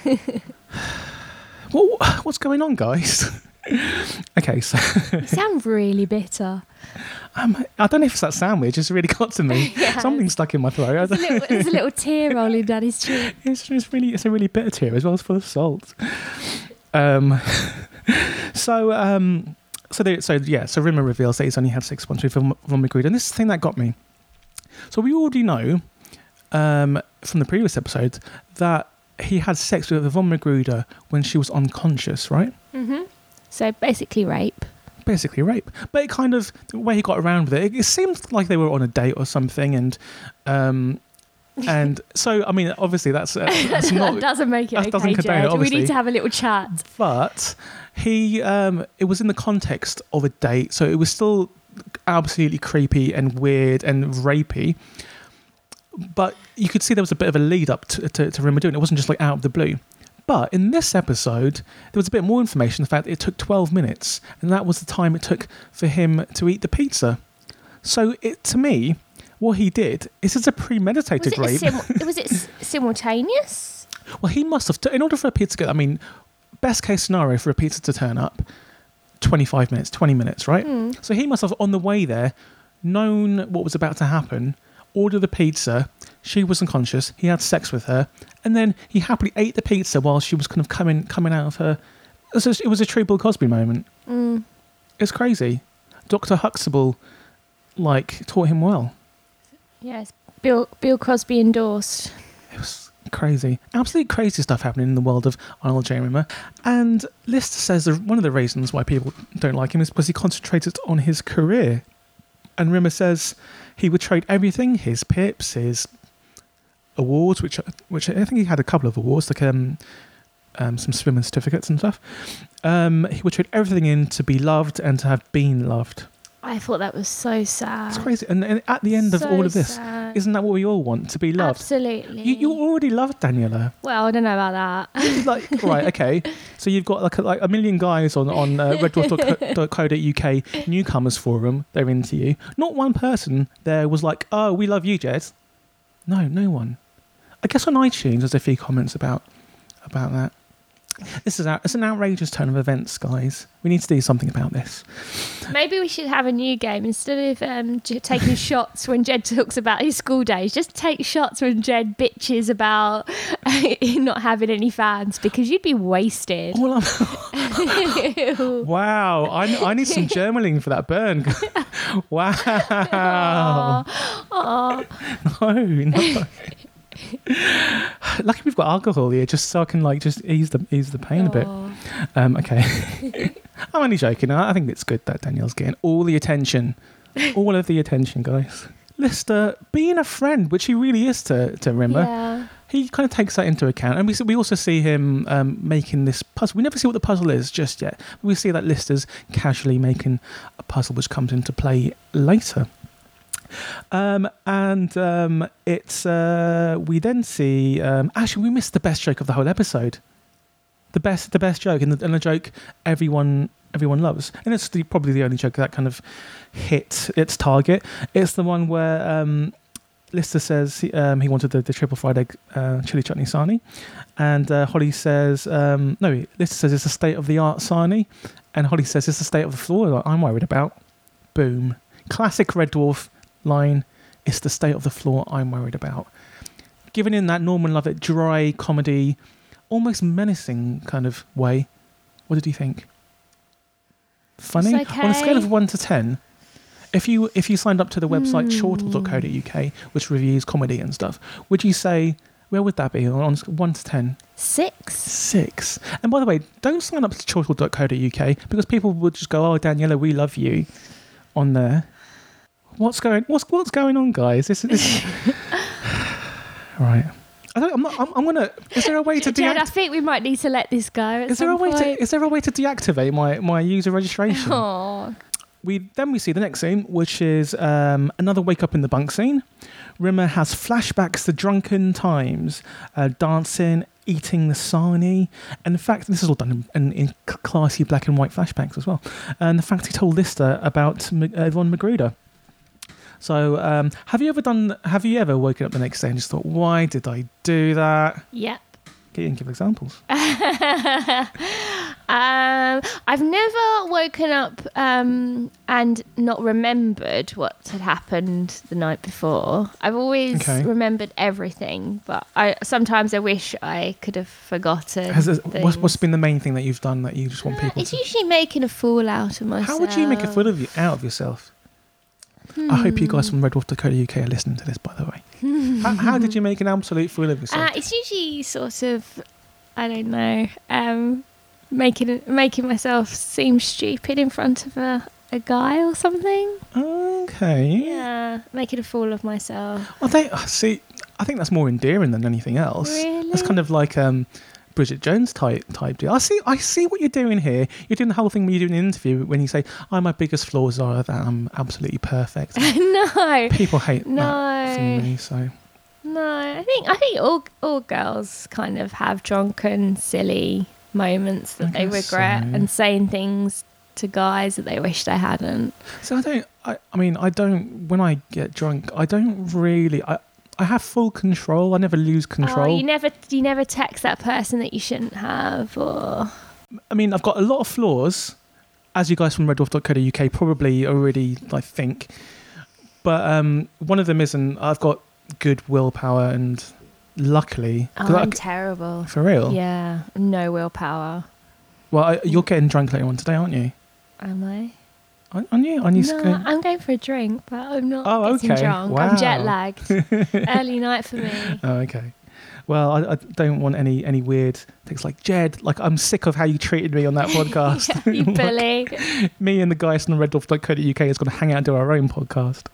what, what's going on, guys? okay, so You sound really bitter. um, I don't know if it's that sandwich, it's really got to me. Yeah. Something's stuck in my throat. There's a little, there's a little tear rolling down his cheek. it's, it's really, it's a really bitter tear as well as full of salt. Um, so, um, so, they, so yeah, so Rimmer reveals that he's only had six months with Von Von Magruder, and this is the thing that got me. So we already know um, from the previous episode that he had sex with Von Magruder when she was unconscious, right? hmm So basically, rape. Basically rape. But it kind of the way he got around with it, it, it seems like they were on a date or something, and um, and so I mean, obviously that's uh, that's that not doesn't make it that okay, doesn't condone it, Jed. We need to have a little chat. but he um it was in the context of a date so it was still absolutely creepy and weird and rapey but you could see there was a bit of a lead up to, to, to Rimmer doing it. It wasn't just like out of the blue. But in this episode, there was a bit more information. The fact that it took 12 minutes, and that was the time it took for him to eat the pizza. So, it to me, what he did is it's a Was premeditated it, a rape. sim- was it s- simultaneous? Well, he must have. In order for a pizza to get, I mean, best case scenario for a pizza to turn up, twenty-five minutes, twenty minutes, right? Hmm. So he must have, on the way there, known what was about to happen, ordered the pizza. She was unconscious. He had sex with her, and then he happily ate the pizza while she was kind of coming coming out of her. It was a, it was a true Bill Cosby moment. Mm. It's crazy. Doctor Huxtable, like, taught him well. Yes. Bill Bill Cosby endorsed. It was crazy. Absolutely crazy stuff happening in the world of Arnold J. Rimmer. And Lister says that one of the reasons why people don't like him is because he concentrated on his career. And Rimmer says he would trade everything his pips, his awards, which which I think he had a couple of awards, like um, um, some swimming certificates and stuff. Um, he would trade everything in to be loved and to have been loved. I thought that was so sad. It's crazy. And, and at the end of all of this, sad. isn't that what we all want? To be loved. Absolutely. You, you already loved Daniela. well, I don't know about that. like right okay so you've got like a, like a million guys on on uh, newcomers forum they're into you not one person there was like oh we love you jed no no one i guess on itunes there's a few comments about about that this is out, it's an outrageous turn of events guys we need to do something about this Maybe we should have a new game instead of um, j- taking shots when Jed talks about his school days. Just take shots when Jed bitches about not having any fans because you'd be wasted. all I'm, wow I, I need some journaling for that burn wow Aw. No, no. Lucky we've got alcohol here, just so I can like just ease the ease the pain a bit. Um, okay, I'm only joking. I I think it's good that Danielle's getting all the attention, all of the attention, guys. Lister being a friend, which he really is to to Rimmer, Yeah. he kind of takes that into account, and we we also see him um, making this puzzle. We never see what the puzzle is just yet. We see that Lister's casually making a puzzle, which comes into play later. Um, and um, it's uh, we then see. Um, actually, we missed the best joke of the whole episode. The best, the best joke, and the, and the joke everyone everyone loves, and it's the, probably the only joke that kind of hit its target. It's the one where um, Lister says he, um, he wanted the, the triple fried egg uh, chili chutney sarnie, and uh, Holly says um, no. Lister says it's a state of the art sarnie, and Holly says it's the state of the floor I'm worried about. Boom, classic Red Dwarf line. It's the state of the floor I'm worried about. Given in that Norman Lovett dry comedy, almost menacing kind of way. What did you think? Funny It's on a scale of one to ten. If you if you signed up to the website Hmm. chortle.co.uk, which reviews comedy and stuff, would you say where would that be on on one to ten? Six. Six. And by the way, don't sign up to chortle.co.uk because people would just go, "Oh, Daniela, we love you," on there. What's going What's what's going on, guys? This is right. I don't, I'm not. I'm, I'm gonna. Is there a way to Jed, I think we might need to let this go. Is there a way point. to? Is there a way to deactivate my my user registration? Aw. we then we see the next scene, which is um, another wake up in the bunk scene. Rimmer has flashbacks to drunken times, uh, dancing, eating the sarnie, and in fact, this is all done in, in, in classy black and white flashbacks as well. And the fact he told Lister about M- uh, Yvonne Magruder. So, um, have you ever done? Have you ever woken up the next day and just thought, "Why did I do that?" Yep. Can you give examples? Um, I've never woken up um, and not remembered what had happened the night before. I've always Okay. remembered everything, but I sometimes I wish I could have forgotten. Has what's, what's been the main thing that you've done that you just want Uh, people it's to? usually making a fool out of myself. How would you make a fool of you out of yourself? I hope you guys from reddwarf.co.uk are listening to this, by the way. how, how did you make an absolute fool of yourself? Uh, it's usually sort of, I don't know, um, making making myself seem stupid in front of a, a guy or something. okay. Yeah, making a fool of myself. I think see, I think that's more endearing than anything else. Really? That's kind of like um, Bridget Jones type type deal. I see. I see what you're doing here. You're doing the whole thing when you're doing an interview when you say, "Oh, my biggest flaws are that I'm absolutely perfect." no, People hate that from no, me. So no. I think I think all all girls kind of have drunken, silly moments that I they regret so. and saying things to guys that they wish they hadn't. So I don't. I, I mean, I don't. When I get drunk, I don't really. I I have full control. I never lose control. Oh, you never you never text that person that you shouldn't have, or I mean, I've got a lot of flaws, as you guys from reddwarf.co.uk probably already I think. But um, one of them isn't. I've got good willpower, and luckily oh, I- I'm terrible. for real. Yeah, no willpower. Well, I, you're getting drunk later on today, aren't you? Am I? Aren't you? Aren't you? no, going- I'm going for a drink, but I'm not Oh, getting okay. drunk. Wow. I'm jet lagged. Early night for me. Oh, okay. Well, I, I don't want any any weird things like Jed. Like I'm sick of how you treated me on that podcast. Yeah, you bully. me and the guys from the reddwarf.co.uk is going to hang out and do our own podcast.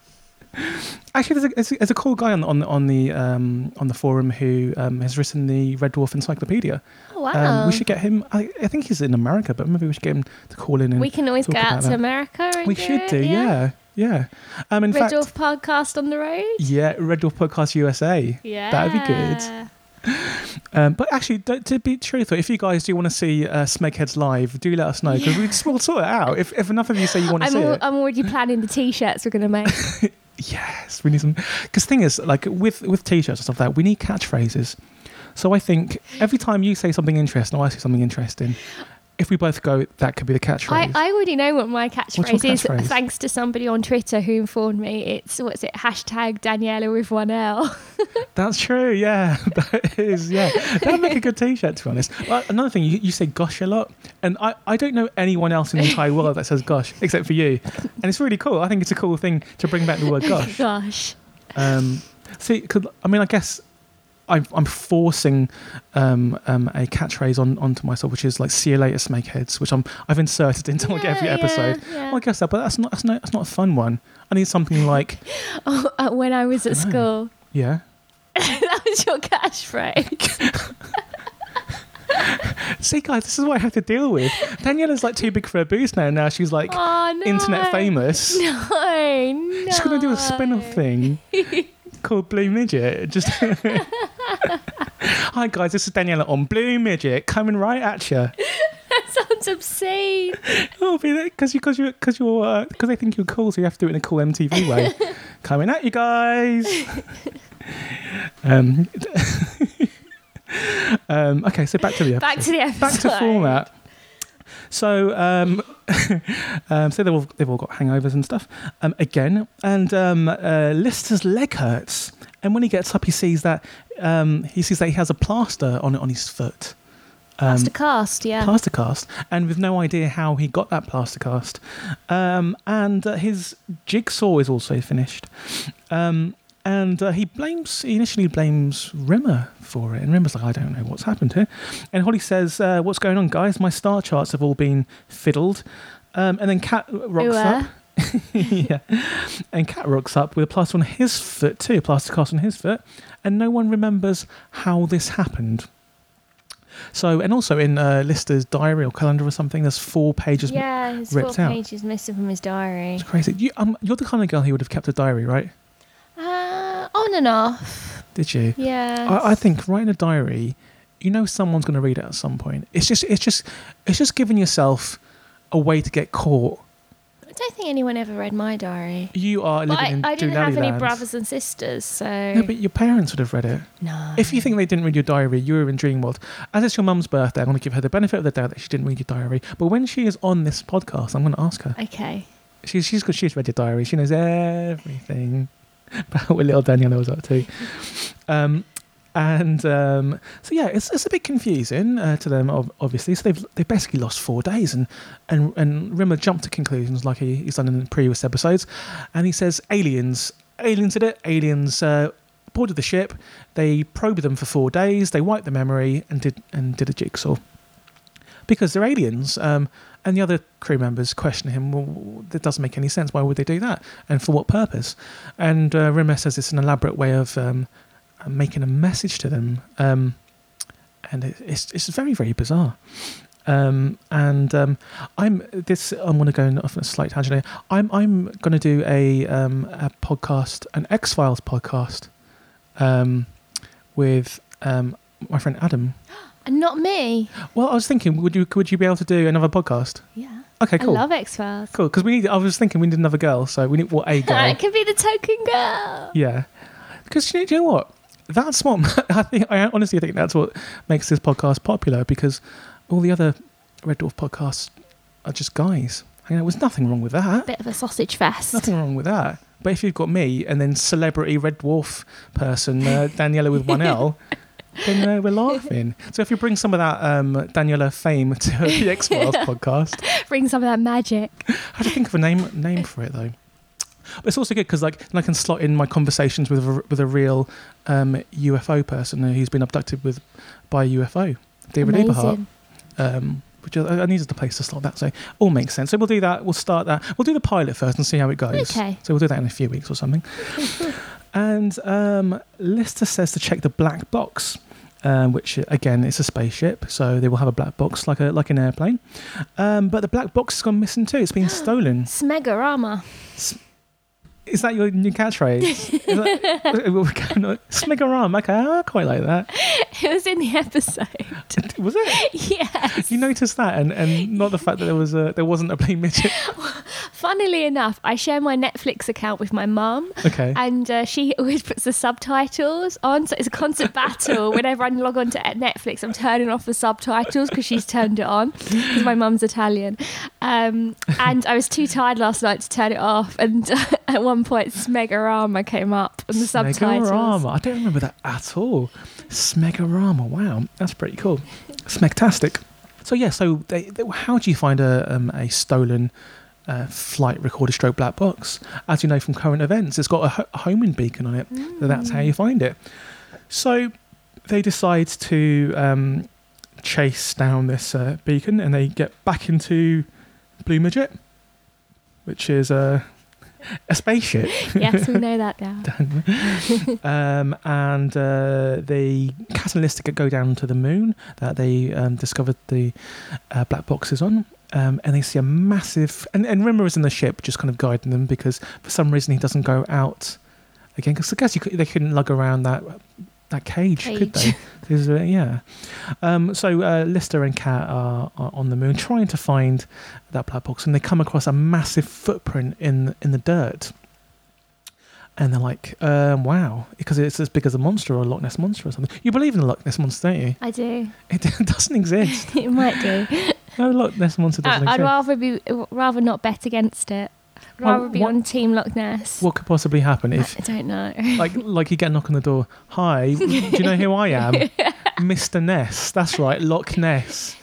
Actually, there's a, there's a, there's a cool guy on on on the um, on the forum who um, has written the Red Dwarf Encyclopedia. Oh, wow. Um, we should get him. I, I think he's in America, but maybe we should get him to call in and We can always go out to that. America we do should it, do. Yeah, yeah. Um, in Red fact, Dwarf podcast on the road. yeah, Red Dwarf Podcast USA. Yeah. That'd be good. Um, but actually, to, be truthful, if you guys do want to see uh, Smegheads live, do let us know because we just, we'll sort it out. If, if enough of you say you want to I'm, see al- it, I'm already planning the t-shirts we're going to make. yes, we need some. Because thing is, like with with t-shirts and stuff like that, we need catchphrases. So I think every time you say something interesting or I say something interesting, if we both go, that could be the catchphrase. I already know what my your catchphrase is, catchphrase? thanks to somebody on Twitter who informed me. It's what's it? Hashtag Daniela with one L. That's true. Yeah, that is. Yeah, that'd make a good t-shirt. To be honest. Well, another thing, you, you say "gosh" a lot, and I, I don't know anyone else in the entire world that says "gosh" except for you, and it's really cool. I think it's a cool thing to bring back the word "gosh." Gosh. Um, see, 'cause, I mean, I guess I'm, I'm forcing um, um, a catchphrase on onto myself, which is like "see you later, smegheads," which I'm I've inserted into like every Yeah, episode. yeah, yeah. Well, I guess that, but that's not that's not that's not a fun one. I need something like Oh, uh, when I was at I know. school. yeah. that was your catchphrase. See, guys, this is what I have to deal with. Daniela's like too big for her boots now. Now she's like oh no. internet famous. No, no. She's going to do a spin off thing called Blue Midget. Just. Hi, guys, this is Daniela on Blue Midget coming right at you. That sounds obscene. Oh, because you, because you, because you're, because they think you're cool, so you have to do it in a cool MTV way. Coming at you guys. um, um, okay, so back to the episode. Back to the episode. back to format. So, um, um, so they've all, they've all got hangovers and stuff um, again, and um, uh, Lister's leg hurts, and when he gets up, he sees that um, he sees that he has a plaster on on his foot. Um, Plaster cast, yeah. plaster cast, and with no idea how he got that plaster cast. Um, and uh, his jigsaw is also finished. Um, and uh, he blames, he initially blames Rimmer for it. And Rimmer's like, I don't know what's happened here. And Holly says, uh, What's going on, guys? My star charts have all been fiddled. Um, and then Cat rocks Ooh, uh. up. yeah. And Cat rocks up with a plaster on his foot too, a plaster cast on his foot. And no one remembers how this happened. So, and also in uh, Lister's diary or calendar or something, there's four pages. Yeah, his four ripped out. pages missing from his diary. It's crazy. You, um, you're the kind of girl who would have kept a diary, right? Uh, on and off. Did you? Yeah. I, I think writing a diary, you know, someone's going to read it at some point. It's just, it's just, it's just giving yourself a way to get caught. I don't think anyone ever read my diary. You are But living I, in I didn't have any brothers and sisters, so No, but your parents would have read it. no. If you think they didn't read your diary, you were in Dreamworld. As it's your mum's birthday, I'm going to give her the benefit of the doubt that she didn't read your diary. But when she is on this podcast, I'm going to ask her. okay, She's she's she's read your diary. She knows everything about what little Daniela was up to. Um, and um, so yeah, it's it's a bit confusing uh, to them, obviously. So they've they basically lost four days, and and and Rimmer jumped to conclusions like he, he's done in previous episodes, and he says aliens, aliens did it, aliens. Uh, boarded the ship, they probed them for four days, they wiped the memory and did and did a jigsaw because they're aliens. Um, and the other crew members question him, well, that doesn't make any sense. Why would they do that? And for what purpose? And uh, Rimmer says it's an elaborate way of um, making a message to them. Um, and it, it's, it's very, very bizarre. Um, and um, I'm this. I'm going to go off on a slight tangent here. I'm I'm going to do a um, a podcast, an X Files podcast, um, with um, my friend Adam. and not me. Well, I was thinking, would you would you be able to do another podcast? Yeah, Okay, cool. I love X Files. Cool, because we need. I was thinking we need another girl, so we need what a girl. it could be the token girl. yeah, because you, know, do you know what? That's what I think. I honestly think that's what makes this podcast popular because all the other Red Dwarf podcasts are just guys. You know, there's nothing wrong with that. Bit of a sausage fest. Nothing wrong with that. But if you've got me and then celebrity Red Dwarf person uh, Daniela with one L, then uh, we're laughing. So if you bring some of that um, Daniela fame to the X Files podcast, Bring some of that magic. I have to think of a name name for it though. But it's also good because like I can slot in my conversations with a, with a real um, UFO person who's been abducted with by a UFO, David Eberhardt. Amazing. Um, which I, I needed the place to slot that, so all makes sense. So we'll do that. We'll start that. We'll do the pilot first and see how it goes. Okay. So we'll do that in a few weeks or something. and um, Lister says to check the black box. Um, which again is a spaceship, so they will have a black box like a like an airplane. Um, but the black box has gone missing too. It's been stolen. Smegorama. Is that your new catchphrase? Is that, Smegorama. Okay, I quite like that. It was in the episode. Was it? yes. You noticed that, and, and not the fact that there was a there wasn't a play midget. Funnily enough, I share my Netflix account with my mum. Okay. And uh, she always puts the subtitles on, so it's a constant battle. Whenever I log on to Netflix, I'm turning off the subtitles because she's turned it on because my mum's Italian. Um, and I was too tired last night to turn it off. And at one point, Smegorama came up in the subtitles. Smegorama. I don't remember that at all. Smegorama. Wow, that's pretty cool. Smegtastic. So yeah, so they, they, how do you find a um, a stolen uh, flight recorder stroke black box? As you know from current events, it's got a, ho- a homing beacon on it. So that's how you find it. So they decide to um, chase down this uh, beacon, and they get back into Blue Midget, which is a a spaceship. yes, we know that now. um, and uh, they catalytic go down to the moon that they um, discovered the uh, black boxes on. Um, and they see a massive, and, and Rimmer is in the ship, just kind of guiding them because for some reason he doesn't go out again. Because I guess you could, they couldn't lug around that that cage, could they? Cage. There's a- yeah. Um, so uh, Lister and Cat are, are on the moon trying to find that black box, and they come across a massive footprint in in the dirt. And they're like, um, "Wow!" Because it's as big as a monster or a Loch Ness monster or something. You believe in the Loch Ness monster, don't you? I do. It doesn't exist. it might do. No Loch Ness monster doesn't I, I'd exist. rather be rather not bet against it. Well, Rather be what- on Team Loch Ness. What could possibly happen if, I don't know. like, like you get a knock on the door? Hi, do you know who I am? Mr. Ness. That's right, Loch Ness.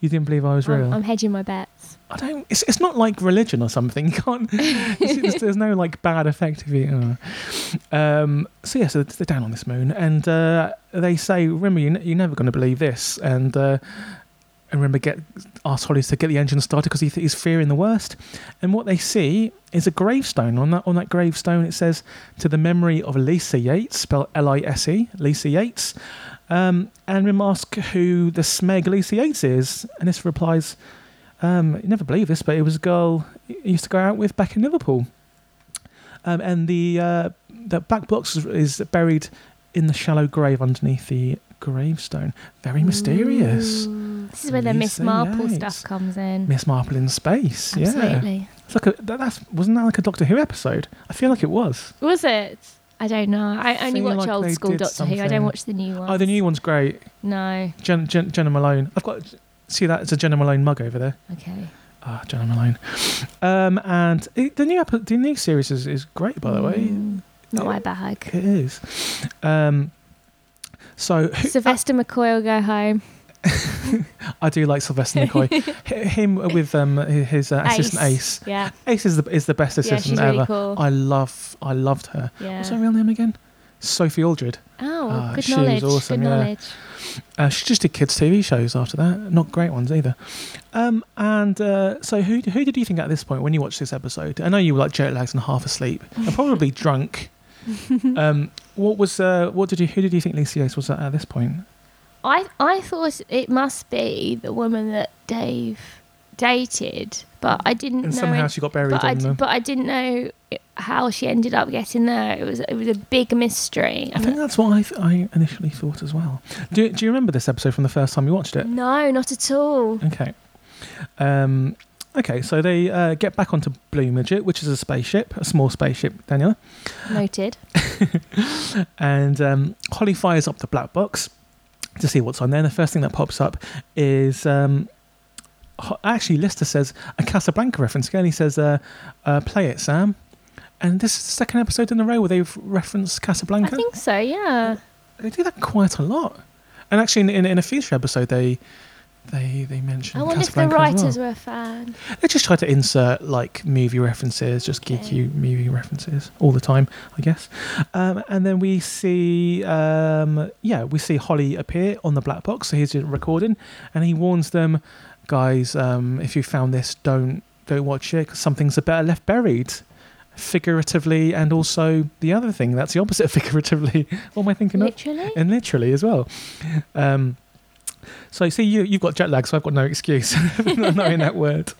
You didn't believe I was real. I'm, I'm hedging my bets. I don't. It's, it's not like religion or something. You can't. There's, there's no like bad effect of it. Uh. Um, so yeah, so they're down on this moon, and uh, they say, "Rimmer, you, you're never going to believe this." And uh, and Rimmer get asked Holly to get the engine started because he th- he's fearing the worst. And what they see is a gravestone. On that on that gravestone, it says, "To the memory of Lisa Yates," spelled L-I-S-E, Lisa Yates. Um, and Rimmer asks who the Smeg Lisa Yates is, and this replies. Um, you never believe this, but it was a girl he used to go out with back in Liverpool. Um, and the uh, the back box is, is buried in the shallow grave underneath the gravestone. Very mysterious. Ooh. This is where the Miss Marple Yates. stuff comes in. Miss Marple in space. Yeah, Absolutely. it's like a that, that's wasn't that like a Doctor Who episode? I feel like it was. Was it? I don't know. I only watch like old school Doctor Who. I don't watch the new ones. Oh, the new one's great. No. Jen, Jen, Jenna Malone. I've got see that it's a Jenna Malone mug over there. Okay. Ah, Jenna Malone. Um, and it, the new epi- the new series is, is great, by the way. Mm, not my bag. It is. Um, so Sylvester McCoy will go home. I do like Sylvester McCoy. Him with um, his uh, assistant Ace. Yeah. Ace is the is the best Yeah, assistant she's ever. cool. I love I loved her. yeah. What's her real name again? Sophie Aldred. Oh, Ah, good she was knowledge. awesome, good yeah. knowledge. Uh, she just did kids TV shows after that. Not great ones either. Um, and uh, so who who did you think at this point when you watched this episode? I know you were like jet lagged and half asleep and probably drunk. Um, what was uh, what did you who did you think Lisa Yates was at, at this point? I I thought it must be the woman that Dave dated, but I didn't And know. somehow it- she got buried but I, d- but I didn't know it- how she ended up getting there. It was it was a big mystery. I think that's what I, th- I initially thought as well. Do, do you remember this episode from the first time you watched it? no, not at all. Okay. Um, okay, so they uh, get back onto Blue Midget, which is a spaceship, a small spaceship, Daniela. Noted. And um, Holly fires up the black box to see what's on there. And the first thing that pops up is. Um, Actually, Lister says a Casablanca reference again. He says, uh, uh, "Play it, Sam." And this is the second episode in a row where they've referenced Casablanca. I think so. Yeah. they do that quite a lot. And actually, in, in, in a future episode, they they they mention. I wonder if the as well. writers were a fan. They just try to insert like movie references, just Okay. geeky movie references all the time, I guess. Um, and then we see, um, yeah, we see Holly appear on the black box. So he's recording, and he warns them, guys, um, if you found this, don't don't watch it because something's a better left buried. Figuratively and also the other thing that's the opposite of figuratively. What am I thinking of? Literally. and literally as well. Um, so see, you you've got jet lag, so I've got no excuse not knowing that word.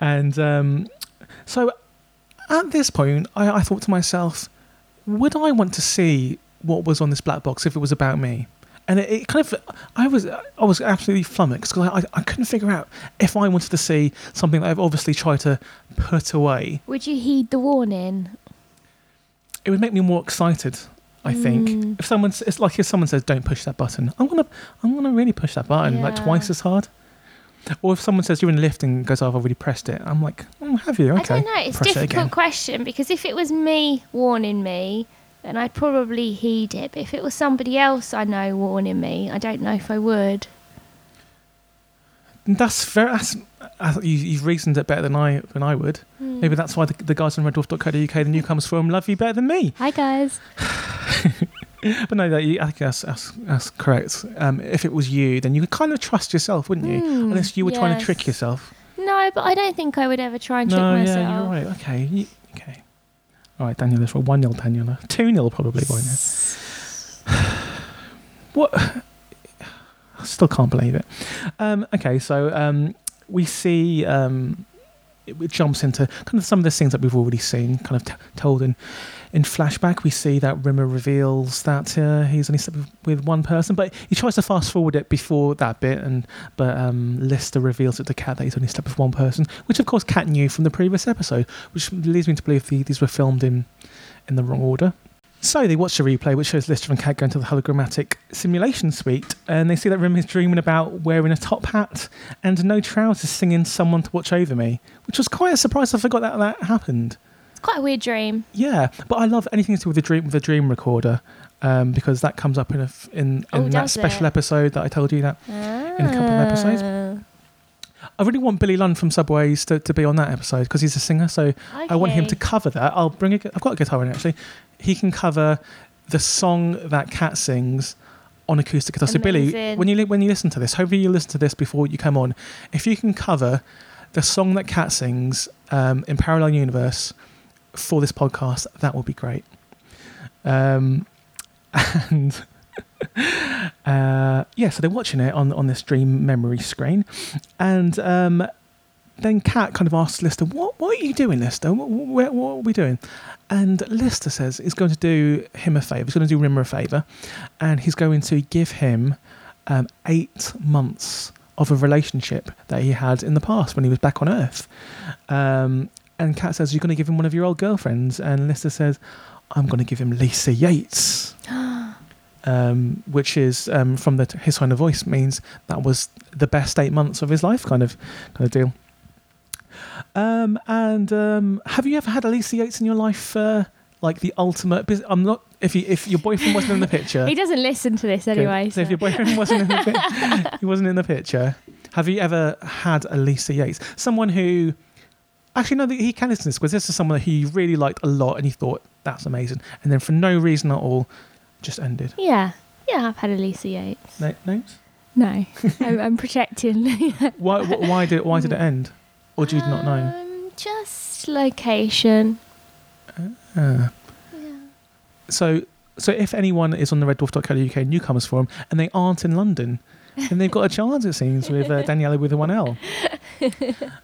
And um, so at this point, I, I thought to myself, would I want to see what was on this black box if it was about me? And it, it kind of, I was, I was absolutely flummoxed because I, I, I couldn't figure out if I wanted to see something that I've obviously tried to put away. Would you heed the warning? It would make me more excited. I think Mm. if someone, it's like if someone says, "Don't push that button," I'm gonna, I'm gonna really push that button like twice as hard. Or if someone says you're in the lift and goes, "Oh, I've already pressed it," I'm like, oh, "Have you? Okay." I don't know. It's a press it difficult again. question because if it was me warning me, then I'd probably heed it. But if it was somebody else I know warning me, I don't know if I would. That's very. That's, you, you've reasoned it better than I than I would. Hmm. Maybe that's why the, the guys on reddwarf.co.uk, the newcomers forum, love you better than me. Hi guys. But no, that, you, I think that's, that's, that's correct. Um, if it was you, then you would kind of trust yourself, wouldn't you? Hmm, Unless you were trying to trick yourself. No, but I don't think I would ever try and trick no, myself. yeah, you're right. Okay, you, okay. All right, Daniel, for one 0 Daniela, two 0 probably by now. What? I still can't believe it. Um, okay, so um, we see um, it, it jumps into kind of some of the things that we've already seen, kind of t- told in in flashback. We see that Rimmer reveals that uh, he's only slept with, one person, but he tries to fast forward it before that bit, and but um, Lister reveals it to Cat that he's only slept with one person, which of course Cat knew from the previous episode, which leads me to believe the, these were filmed in in the wrong order. So they watch a replay which shows Lister and Cat going to the hologrammatic simulation suite, and they see that Rim is dreaming about wearing a top hat and no trousers, singing "Someone to Watch Over Me," which was quite a surprise. I forgot that that happened. It's quite a weird dream. Yeah, but I love anything to do with a dream with a dream recorder um, because that comes up in a in, in Oh, that special it? episode that I told you that. in a couple of episodes. I really want Billy Lunn from Subways to, to be on that episode because he's a singer. So I want him to cover that. I'll bring a, I've got a guitar in it, actually. He can cover the song that Cat sings on acoustic guitar. So Billy, when you when you listen to this, hopefully you listen to this before you come on. If you can cover the song that Cat sings um, in Parallel Universe for this podcast, that would be great. Um, and uh, yeah, so they're watching it on on this dream memory screen, and um, then Cat kind of asks Lister, "What what are you doing, Lister? What, what, what are we doing?" And Lister says he's going to do him a favour. He's going to do Rimmer a favour, and he's going to give him um, eight months of a relationship that he had in the past when he was back on Earth. Um, and Cat says, "You're going to give him one of your old girlfriends," and Lister says, "I'm going to give him Lisa Yates." um, which is um, from the his kind of voice means that was the best eight months of his life, kind of kind of deal. Um, and um, have you ever had Alicia Yates in your life? Uh, like the ultimate. I'm not. If you, if your boyfriend wasn't in the picture, He doesn't listen to this Okay, anyway. So, if your boyfriend wasn't in the pic- he wasn't in the picture, have you ever had Elisa Yates? Someone who actually no, he can listen to this because this is someone that he really liked a lot and he thought that's amazing, and then for no reason at all, just ended. yeah, yeah, I've had a Lisa Yates. No, names? No, I'm, I'm protecting. Why? wh- Why did? Why did it end? Or do you not know? Um, just location. Uh, Yeah. so, so if anyone is on the reddwarf.co.uk newcomers forum and they aren't in London, then they've got a chance, it seems, with uh, Daniela with a one L.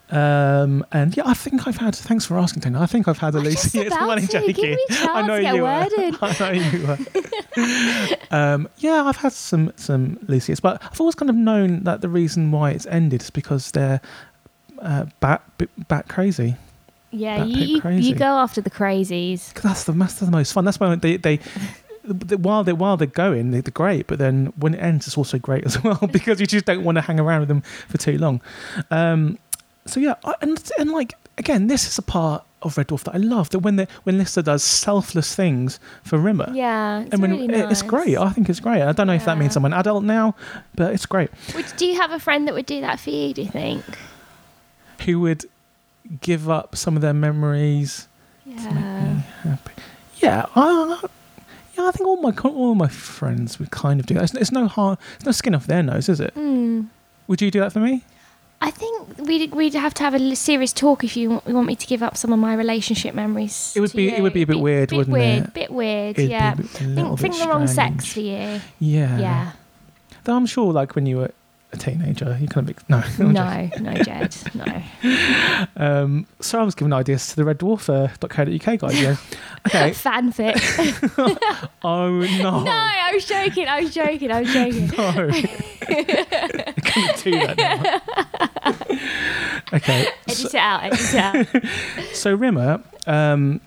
Um, and yeah, I think I've had. Thanks for asking, Tony. I think I've had just Yeah, it's. Give joking. I know you were. I know you were. um, yeah, I've had some some Lucius, but I've always kind of known that the reason why it's ended is because they're uh, bat bat crazy. Yeah, you, you go after the crazies. that's the that's the most fun. That's why they they. The- While they while they're going, they're great, but then when it ends, it's also great as well because you just don't want to hang around with them for too long. Um, so yeah, I- and and like again, this is a part of Red Dwarf that I love. That when the when Lister does selfless things for Rimmer, Yeah, it's and when really it- it's great. I think it's great. I don't know if that means I'm an adult now, but it's great. Would, do you have a friend that would do that for you? Do you think? Who would give up some of their memories? Yeah. Yeah, I, yeah. I think all my all my friends would kind of do that. It's, it's no hard. It's no skin off their nose, is it? Hmm. Would you do that for me? I think we'd we'd have to have a serious talk if you want, want me to give up some of my relationship memories. It would be- it would be a bit weird, bit wouldn't weird, it? Bit weird, It'd yeah. a bit- think bit think the wrong sex for you. Yeah. Yeah. Though I'm sure, like when you were a teenager, you kind of no. No, no, Jed, no. Um, so I was giving ideas to the Red Dwarf.co.uk guys. Yeah. Okay. Fanfic. Oh no. no, I was joking. I was joking. I was joking. No. I couldn't do that now. okay. So, Edit it out. Edit it out. so Rimmer um,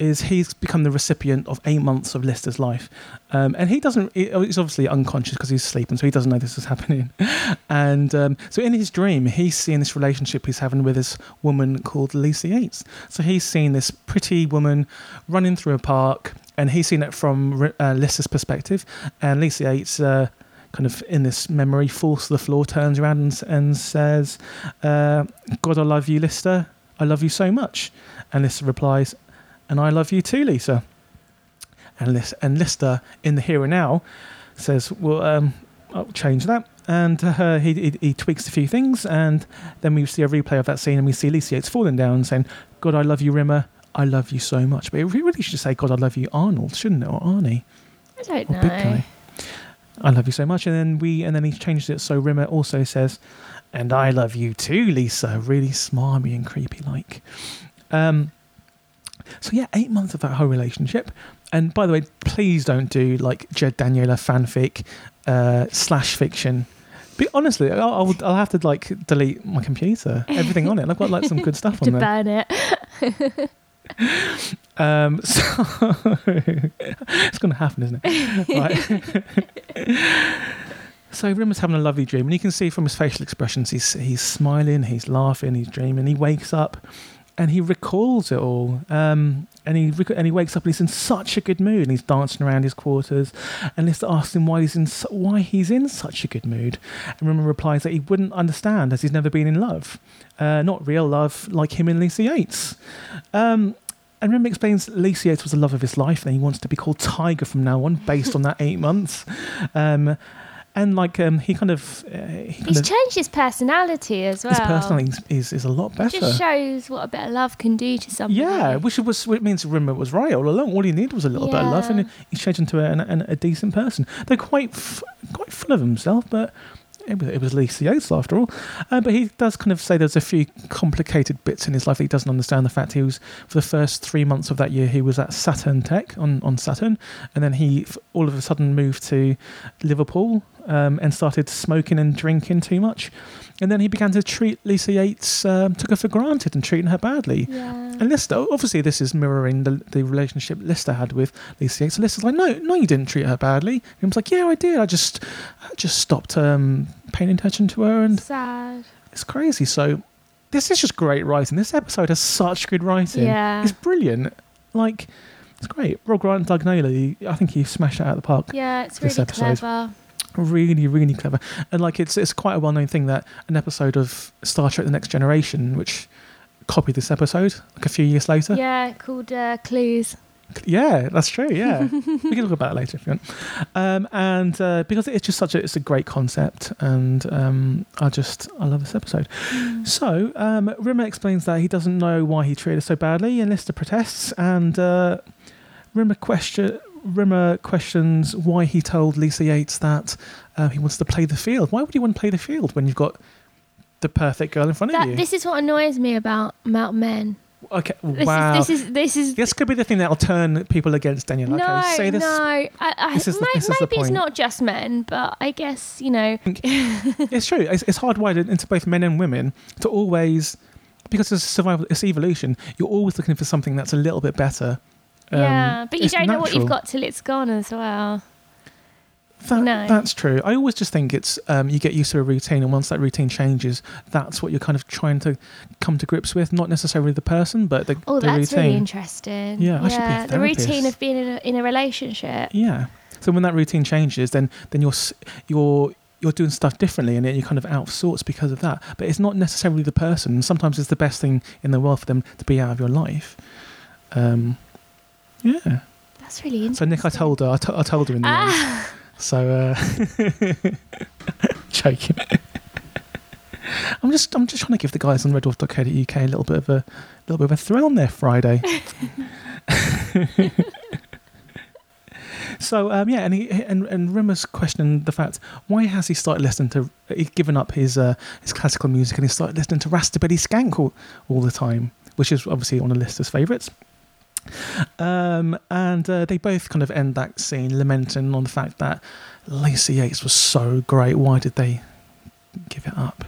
is he's become the recipient of eight months of Lister's life, um, and he doesn't. He's obviously unconscious because he's sleeping, so he doesn't know this is happening. And um, so in his dream, he's seeing this relationship he's having with this woman called Lisa Yates. So he's seen this pretty woman running through a park, and he's seen it from uh, Lister's perspective, and Lisa Yates. Uh, Kind of in this memory, falls to the floor, turns around and, and says, uh, "God, I love you, Lister. I love you so much." And Lister replies, "And I love you too, Lisa." And Lis- and Lister, in the here and now, says, "Well, um, I'll change that." And uh, he, he he tweaks a few things, and then we see a replay of that scene, and we see Lisa Yates falling down, saying, "God, I love you, Rimmer. I love you so much." But it really should say, "God, I love you, Arnold," shouldn't it, or Arnie? I don't Or Big know. Guy. I love you so much, and then we, and then he changed it so Rimmer also says, And I love you too, Lisa. Really smarmy and creepy like. Um, so yeah, eight months of that whole relationship. And by the way, please don't do like Jed Daniela fanfic uh, slash fiction. But honestly, I'll, I'll, I'll have to like delete my computer, everything on it. I've got like some good stuff on there. burn it. Um, so it's going to happen, isn't it? Right. so Rimmer's having a lovely dream, and you can see from his facial expressions, he's he's smiling, he's laughing, he's dreaming. He wakes up, and he recalls it all. Um, and he rec- and he wakes up and he's in such a good mood, and he's dancing around his quarters. And Lister asks him why he's in su- why he's in such a good mood, and Rimmer replies that he wouldn't understand as he's never been in love, uh, not real love like him and Lisa Yates. Um, and Rim explains Lisa Yates was the love of his life, and he wants to be called Tiger from now on, based on that eight months. Um, and like um, he kind of, uh, he kind He's of changed his personality as well. his personality is, is, is a lot better. It just shows what a bit of love can do to somebody. Yeah, which it was which means Rimmer was right all along. All he needed was a little bit of love, and he's changed into a, a, a decent person. They're quite f- quite full of himself, but it was, it was Lisa Yates after all. Uh, but he does kind of say there's a few complicated bits in his life that he doesn't understand. The fact he was for the first three months of that year he was at Saturn Tech on on Saturn, and then he all of a sudden moved to Liverpool um, and started smoking and drinking too much. And then he began to treat Lisa Yates, um, took her for granted and treating her badly. Yeah. And Lister, obviously, this is mirroring the, the relationship Lister had with Lisa Yates. So Lister's like, no, no, you didn't treat her badly. And he was like, yeah, I did. I just, I just stopped um, paying attention to her, and Sad. it's crazy. So, this is just great writing. This episode has such good writing. Yeah. It's brilliant. Like, it's great. Rob Grant and Doug Naylor, I think he smashed it out of the park. Yeah, it's really episode. clever. Really, really clever. And like, it's it's quite a well known thing that an episode of Star Trek: The Next Generation, which copied this episode like a few years later. Yeah, called uh, Clues. Yeah, that's true. Yeah, we can talk about it later if you want. Um, and uh, because it's just such a it's a great concept, and um, I just I love this episode. So um, Rimmer explains that he doesn't know why he treated her so badly, and Lister protests, and uh, Rimmer question. Rimmer questions why he told Lisa Yates that uh, he wants to play the field. Why would you want to play the field when you've got the perfect girl in front of you? this is what annoys me about about men. okay, This wow. is this is this is this could be the thing that'll turn people against Daniel. no, okay, say this no. I, I, this is may- this is maybe it's not just men, but I guess you know. it's true. It's, it's hardwired into both men and women to always, because it's survival, it's evolution. You're always looking for something that's a little bit better. Um, yeah, but you don't know what you've got till it's gone as well. That, No. That's true. I always just think it's um, you get used to a routine, and once that routine changes, that's what you're kind of trying to come to grips with. Not necessarily the person, but the, Oh, the that's routine. really interesting. Yeah, I should be a the routine of being in a, in a relationship. Yeah. So when that routine changes, then then you're you're you're doing stuff differently, and then you're kind of out of sorts because of that. But it's not necessarily the person. Sometimes it's the best thing in the world for them to be out of your life. Um, yeah. That's really interesting. So Nick, I told her. I, t- I told her in the end. Ah, So uh, joking. I'm just I'm just trying to give the guys on reddwarf.co.uk a little bit of a little bit of a thrill on their Friday. so um, yeah, and he and and Rimmer's questioning the fact why has he started listening to he's given up his uh, his classical music and he started listening to Rastabilly Skank all, all the time, which is obviously on the list as favourites. Um, and uh, they both kind of end that scene lamenting on the fact that Lacey Yates was so great. Why did they give it up?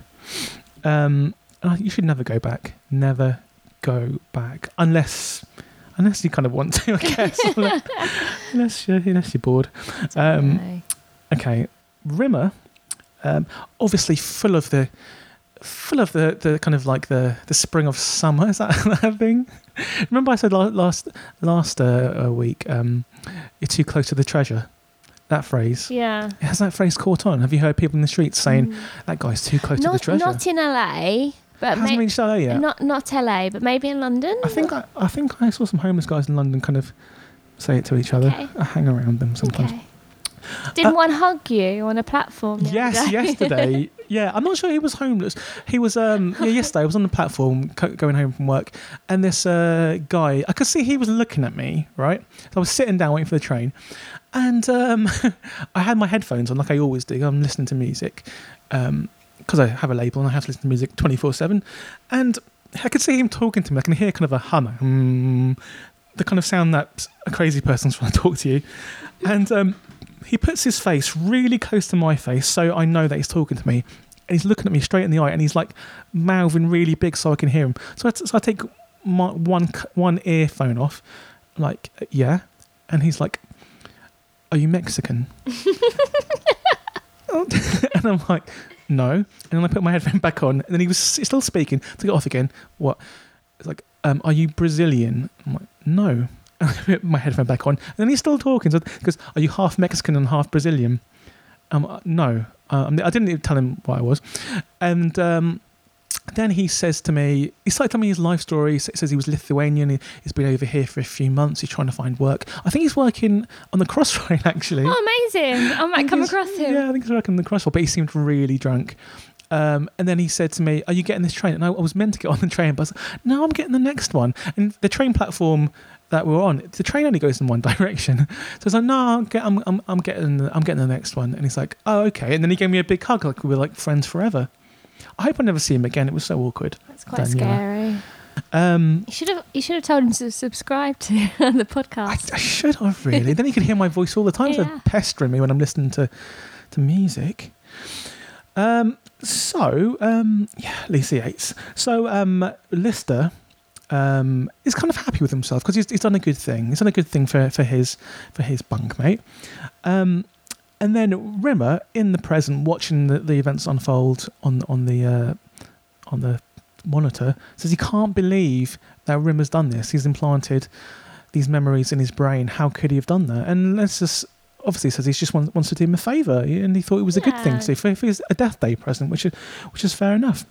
Um, you should never go back. Never go back unless unless you kind of want to. I guess unless you're unless you're bored. Um. Okay, Rimmer, um, obviously full of the full of the, the kind of like the, the spring of summer. Is that that thing? Remember I said last last uh, uh, week, um, you're too close to the treasure. That phrase Yeah. has that phrase caught on. Have you heard people in the streets saying Mm. that guy's too close to the treasure? not in LA, but Hasn't reached LA yet. not not LA, but maybe in London. I think I, I think I saw some homeless guys in London kind of say it to each other. Okay. I hang around them sometimes. Okay. Didn't one hug you on a platform? Yes, day? yesterday. yeah, I'm not sure he was homeless. He was. Um, yeah, yesterday I was on the platform co- going home from work, and this uh, guy, I could see he was looking at me. Right, so I was sitting down waiting for the train, and um, I had my headphones on like I always do. I'm listening to music. Um, because I have a label and I have to listen to music 24 7. And I could see him talking to me. I can hear kind of a hum, mm, the kind of sound that a crazy person's trying to talk to you. And um, he puts his face really close to my face so I know that he's talking to me. And he's looking at me straight in the eye and he's like mouthing really big so I can hear him. So I, so I take my one one earphone off, like, yeah. And he's like, Are you Mexican? and I'm like, No. And then I put my headphone back on and then he was still speaking. Took it off again. What? It's like, um, Are you Brazilian? I'm like, No. And I put my headphone back on. And then he's still talking. So because Are you half Mexican and half Brazilian? Um, no. Um, I didn't even tell him what I was. And um, then he says to me, he started telling me his life story. He says he was Lithuanian. He, has been over here for a few months. He's trying to find work. I think he's working on the Crossrail actually. Oh, amazing! I might come across him. Yeah, I think he's working on the Crossrail, but he seemed really drunk. Um, and then he said to me, "Are you getting this train?" And I, I was meant to get on the train, but I was like, "No, I'm getting the next one." And the train platform that we're on, the train only goes in one direction. So I was like, "No, I'm, get, I'm, I'm, I'm getting, the, I'm getting the next one." And he's like, "Oh, okay." And then he gave me a big hug, like we were like friends forever. I hope I never see him again. It was so awkward. That's quite scary. Um, you should have you should have told him to subscribe to the podcast. I, I should have really. then he could hear my voice all the time, yeah. so pestering me when I'm listening to to music. Um, so um, yeah, Lisa Yates. So um, Lister um, is kind of happy with himself because he's, he's done a good thing. He's done a good thing for, for his for his bunkmate. Um, and then Rimmer in the present, watching the, the events unfold on on the uh, on the monitor, says he can't believe that Rimmer's done this. He's implanted these memories in his brain. How could he have done that? And let's just obviously says he just wants, wants to do him a favour, and he thought it was yeah. a good thing to do for, for his, a death day present, which is which is fair enough.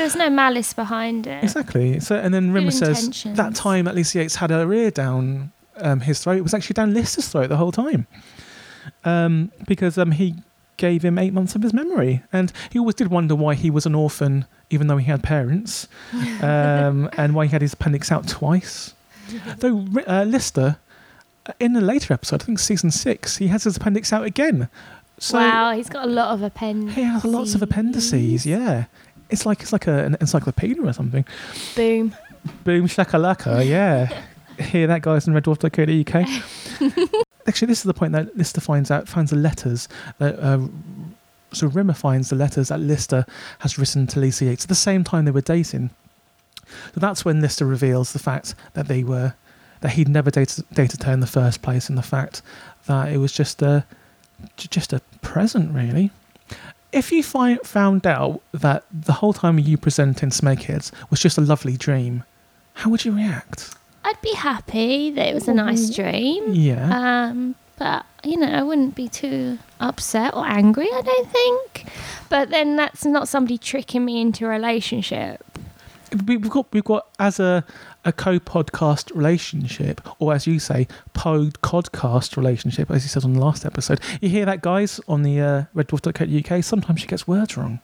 There's no malice behind it. Exactly. So, and then Rimmer says that time at least Yates had her ear down um, his throat. It was actually down Lister's throat the whole time um, because um, he gave him eight months of his memory. And he always did wonder why he was an orphan, even though he had parents, um, and why he had his appendix out twice. Though uh, Lister, uh, in a later episode, I think season six, he has his appendix out again. So wow, he's got a lot of appendices. He has lots of appendices. Yeah, it's like it's like a, an encyclopedia or something. Boom. Boom shakalaka. Yeah. Hear that, guys, in reddwarf.co.uk. actually, this is the point that Lister finds out finds the letters that. Uh, so Rimmer finds the letters that Lister has written to Lisa Yates at the same time they were dating. So that's when Lister reveals the fact that they were that he'd never dated, dated her in the first place, and the fact that it was just a just a present, really. If you find, found out that the whole time you presenting Smegheads was just a lovely dream, how would you react? I'd be happy that it was a nice dream. Yeah. Um, but you know, I wouldn't be too upset or angry. I don't think. But then that's not somebody tricking me into a relationship. We've got we've got as a a co-podcast relationship, or as you say, pod podcast relationship, as you said on the last episode. You hear that, guys, on the uh, reddwarf.co.uk. Sometimes she gets words wrong.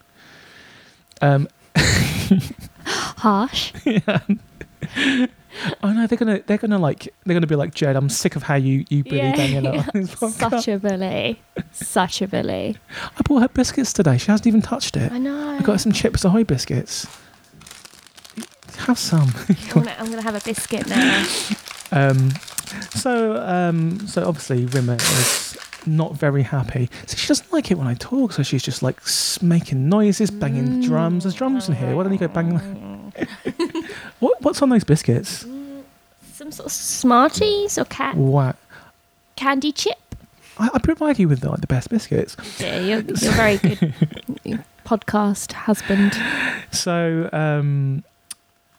Um, Harsh. yeah. oh no, they're gonna they're gonna like they're gonna be like Jed. I'm sick of how you you bully yeah, Daniela. Yeah. Such a bully, such a bully. I bought her biscuits today. She hasn't even touched it. I know. I got her some chips ahoy biscuits. Have some. I'm, gonna, I'm gonna have a biscuit now. Um, so um, so obviously Rimmer is not very happy. So she doesn't like it when I talk. So she's just like making noises, banging mm. drums. There's drums in here. Why don't you go bang? what, what's on those biscuits? Mm, some sort of Smarties or cat what? candy chip. I, I provide you with the, like, the best biscuits. Yeah, you're, you're very good podcast husband. So, um,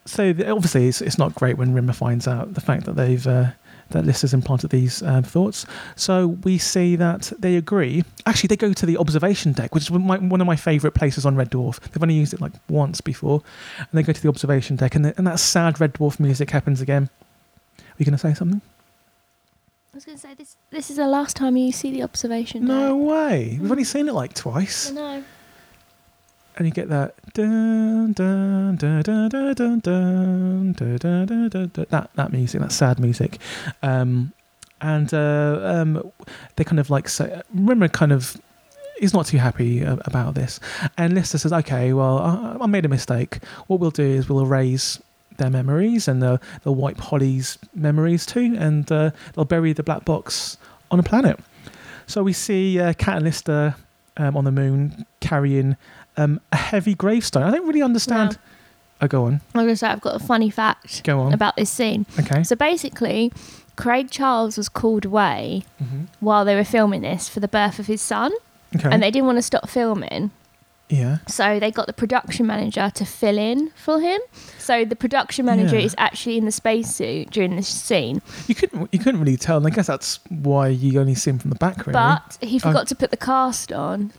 so the, obviously it's, it's not great when Rimmer finds out the fact that they've uh, that Liz has implanted these um, thoughts. So we see that they agree. Actually, they go to the observation deck, which is my, one of my favourite places on Red Dwarf. They've only used it like once before. And they go to the observation deck, and, the, and that sad Red Dwarf music happens again. Are you going to say something? I was going to say this. This is the last time you see the observation. No deck. way. We've only seen it like twice. I know and you get that that that music, that sad music, um, and uh, um, they kind of like say, Rimmer kind of he's not too happy uh, about this. And Lister says, "Okay, well, I, I made a mistake. What we'll do is we'll erase." Their memories and they'll, they'll wipe Holly's memories too, and uh, they'll bury the black box on a planet. So we see uh, Cat and Lister um, on the moon carrying um, a heavy gravestone. I don't really understand. No. Oh, go on. I'm going to say I've got a funny fact Go on. about this scene. Okay. So basically, Craig Charles was called away hmm while they were filming this for the birth of his son, Okay. and they didn't want to stop filming. yeah. So they got the production manager to fill in for him. So the production manager Yeah. is actually in the spacesuit during this scene, You couldn't. You couldn't really tell, and I guess that's why you only see him from the back, really. but he forgot to put the cast on.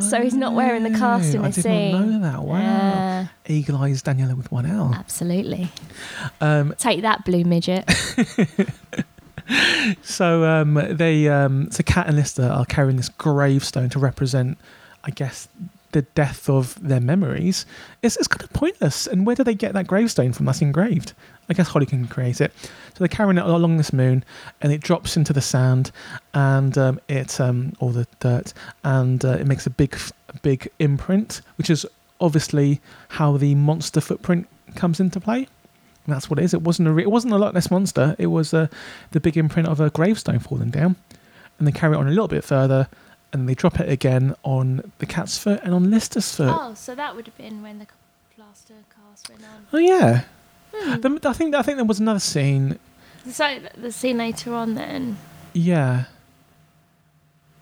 So he's not wearing the cast in Oh, I did not know that. Wow. Yeah, Eagle eyes Daniela with one L. absolutely. Um, Take that, blue midget. so um, they, um, so Cat and Lister are carrying this gravestone to represent, I guess, the death of their memories. It's, it's kind of pointless. And where do they get that gravestone from? That's engraved. I guess Holly can create it. So they're carrying it along this moon, and it drops into the sand, and um, it um, or the dirt, and uh, it makes a big, big imprint, which is obviously how the monster footprint comes into play. And that's what it is. It wasn't a re- it wasn't a Loch Ness monster. It was uh, the big imprint of a gravestone falling down, and they carry it on a little bit further, and they drop it again on the cat's foot and on Lister's foot. oh, so that would have been when the plaster cast went on. Oh yeah. Hmm. I think I think there was another scene. So the scene later on, then Yeah.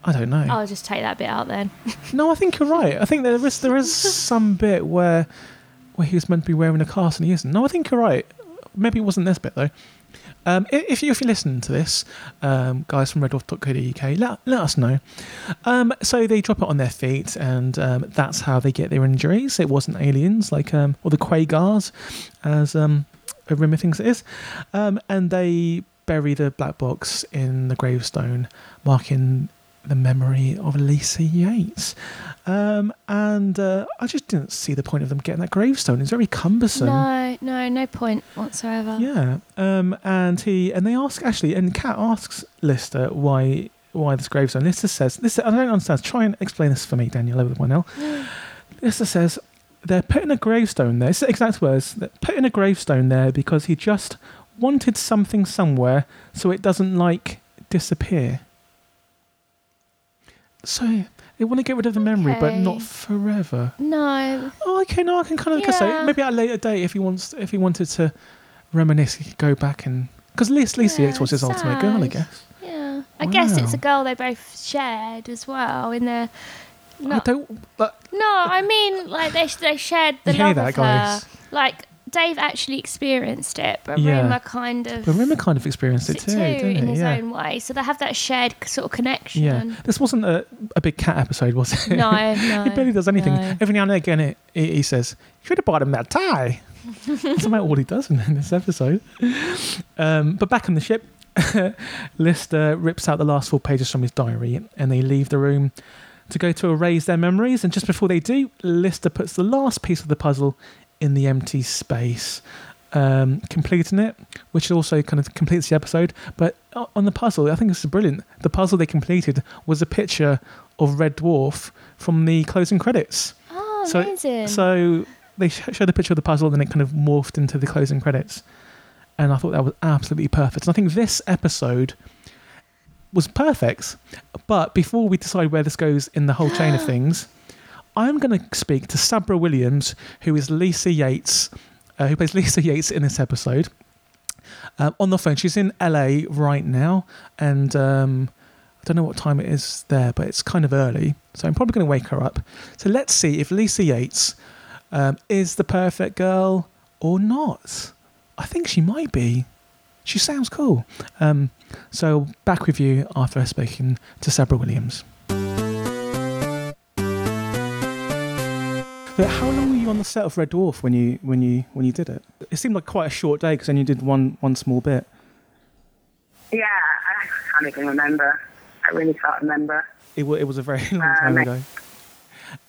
I don't know. I'll just take that bit out. Then No, I think you're right. I think there is there is some bit where where he was meant to be wearing a cast and he isn't. No, I think you're right. Maybe it wasn't this bit though. Um, if you if you're listening to this, um, guys from reddwarf.co.uk, let, let us know. Um, so they drop it on their feet, and um, that's how they get their injuries. It wasn't aliens like um, or the Quagaars, as um, Rimmer thinks it is, um, and they bury the black box in the gravestone, marking the memory of Lisa Yates. Um, and uh, I just didn't see the point of them getting that gravestone. It's very cumbersome. no, no, no point whatsoever. Yeah. Um, and he and they ask actually, and Cat asks Lister why why this gravestone. Lister says this. I don't understand. Try and explain this for me, Daniel, over the one L. Lister says they're putting a gravestone there. It's the exact words. They're putting a gravestone there because he just wanted something somewhere so it doesn't like disappear. So they want to get rid of the memory, but not Okay. forever. No, Oh, okay. No, I can kind of guess Yeah. Maybe at a later date, if he wants, if he wanted to reminisce, he could go back and because Lisa, Lisa Yeah, was his ultimate girl, I sad. guess. yeah. I guess it's a girl they both shared as well in their. I No, don't. But no, I mean like they they shared the hear love that, of her. guys? Like Dave actually experienced it, but Yeah. Rimmer kind of. but Rimmer kind of experienced it it too, too in his Yeah. own way, so they have that shared sort of connection. Yeah. This wasn't a, a big cat episode, was it? No, no. he barely does anything. no. Every now and again, it, he he says, "You should have bought him that tie." That's about all he does in, in this episode. Um, but back on the ship, Lister rips out the last four pages from his diary, and they leave the room to go to erase their memories. And just before they do, Lister puts the last piece of the puzzle in the empty space, um, completing it, which also kind of completes the episode. But on the puzzle, I think this is brilliant. The puzzle they completed was a picture of Red Dwarf from the closing credits. Oh, So- amazing. So they sh- showed a picture of the puzzle, and it kind of morphed into the closing credits. And I thought that was absolutely perfect. And I think this episode was perfect. But before we decide where this goes in the whole chain of things, I'm going to speak to Sabra Williams, who is Lisa Yates, uh, who plays Lisa Yates in this episode. Um, on the phone, she's in LA right now, and um, I don't know what time it is there, but it's kind of early, so I'm probably going to wake her up. So let's see if Lisa Yates um, is the perfect girl or not. I think she might be. She sounds cool. Um, so back with you after I've to Sabra Williams. But how long were you on the set of Red Dwarf when you when you when you did it? It seemed like quite a short day because then you did one one small bit. Yeah, I can't even remember. I really can't remember. It, wa- it was a very long Uh, time ago.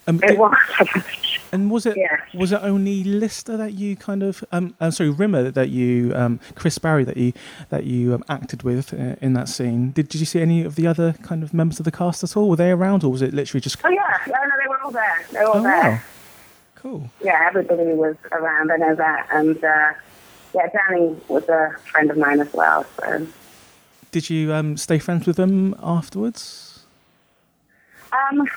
Um, It did- was. And was it Yeah. was it only Lister that you kind of um uh, sorry Rimmer that you um Chris Barrie that you that you um, acted with uh, in that scene? Did did you see any of the other kind of members of the cast at all? Were they around, or was it literally just? Oh yeah, no, no, they were all there. They were all Oh there. wow, cool. Yeah, everybody was around. I know that, and uh, yeah, Danny was a friend of mine as well. So Did you um stay friends with them afterwards? um,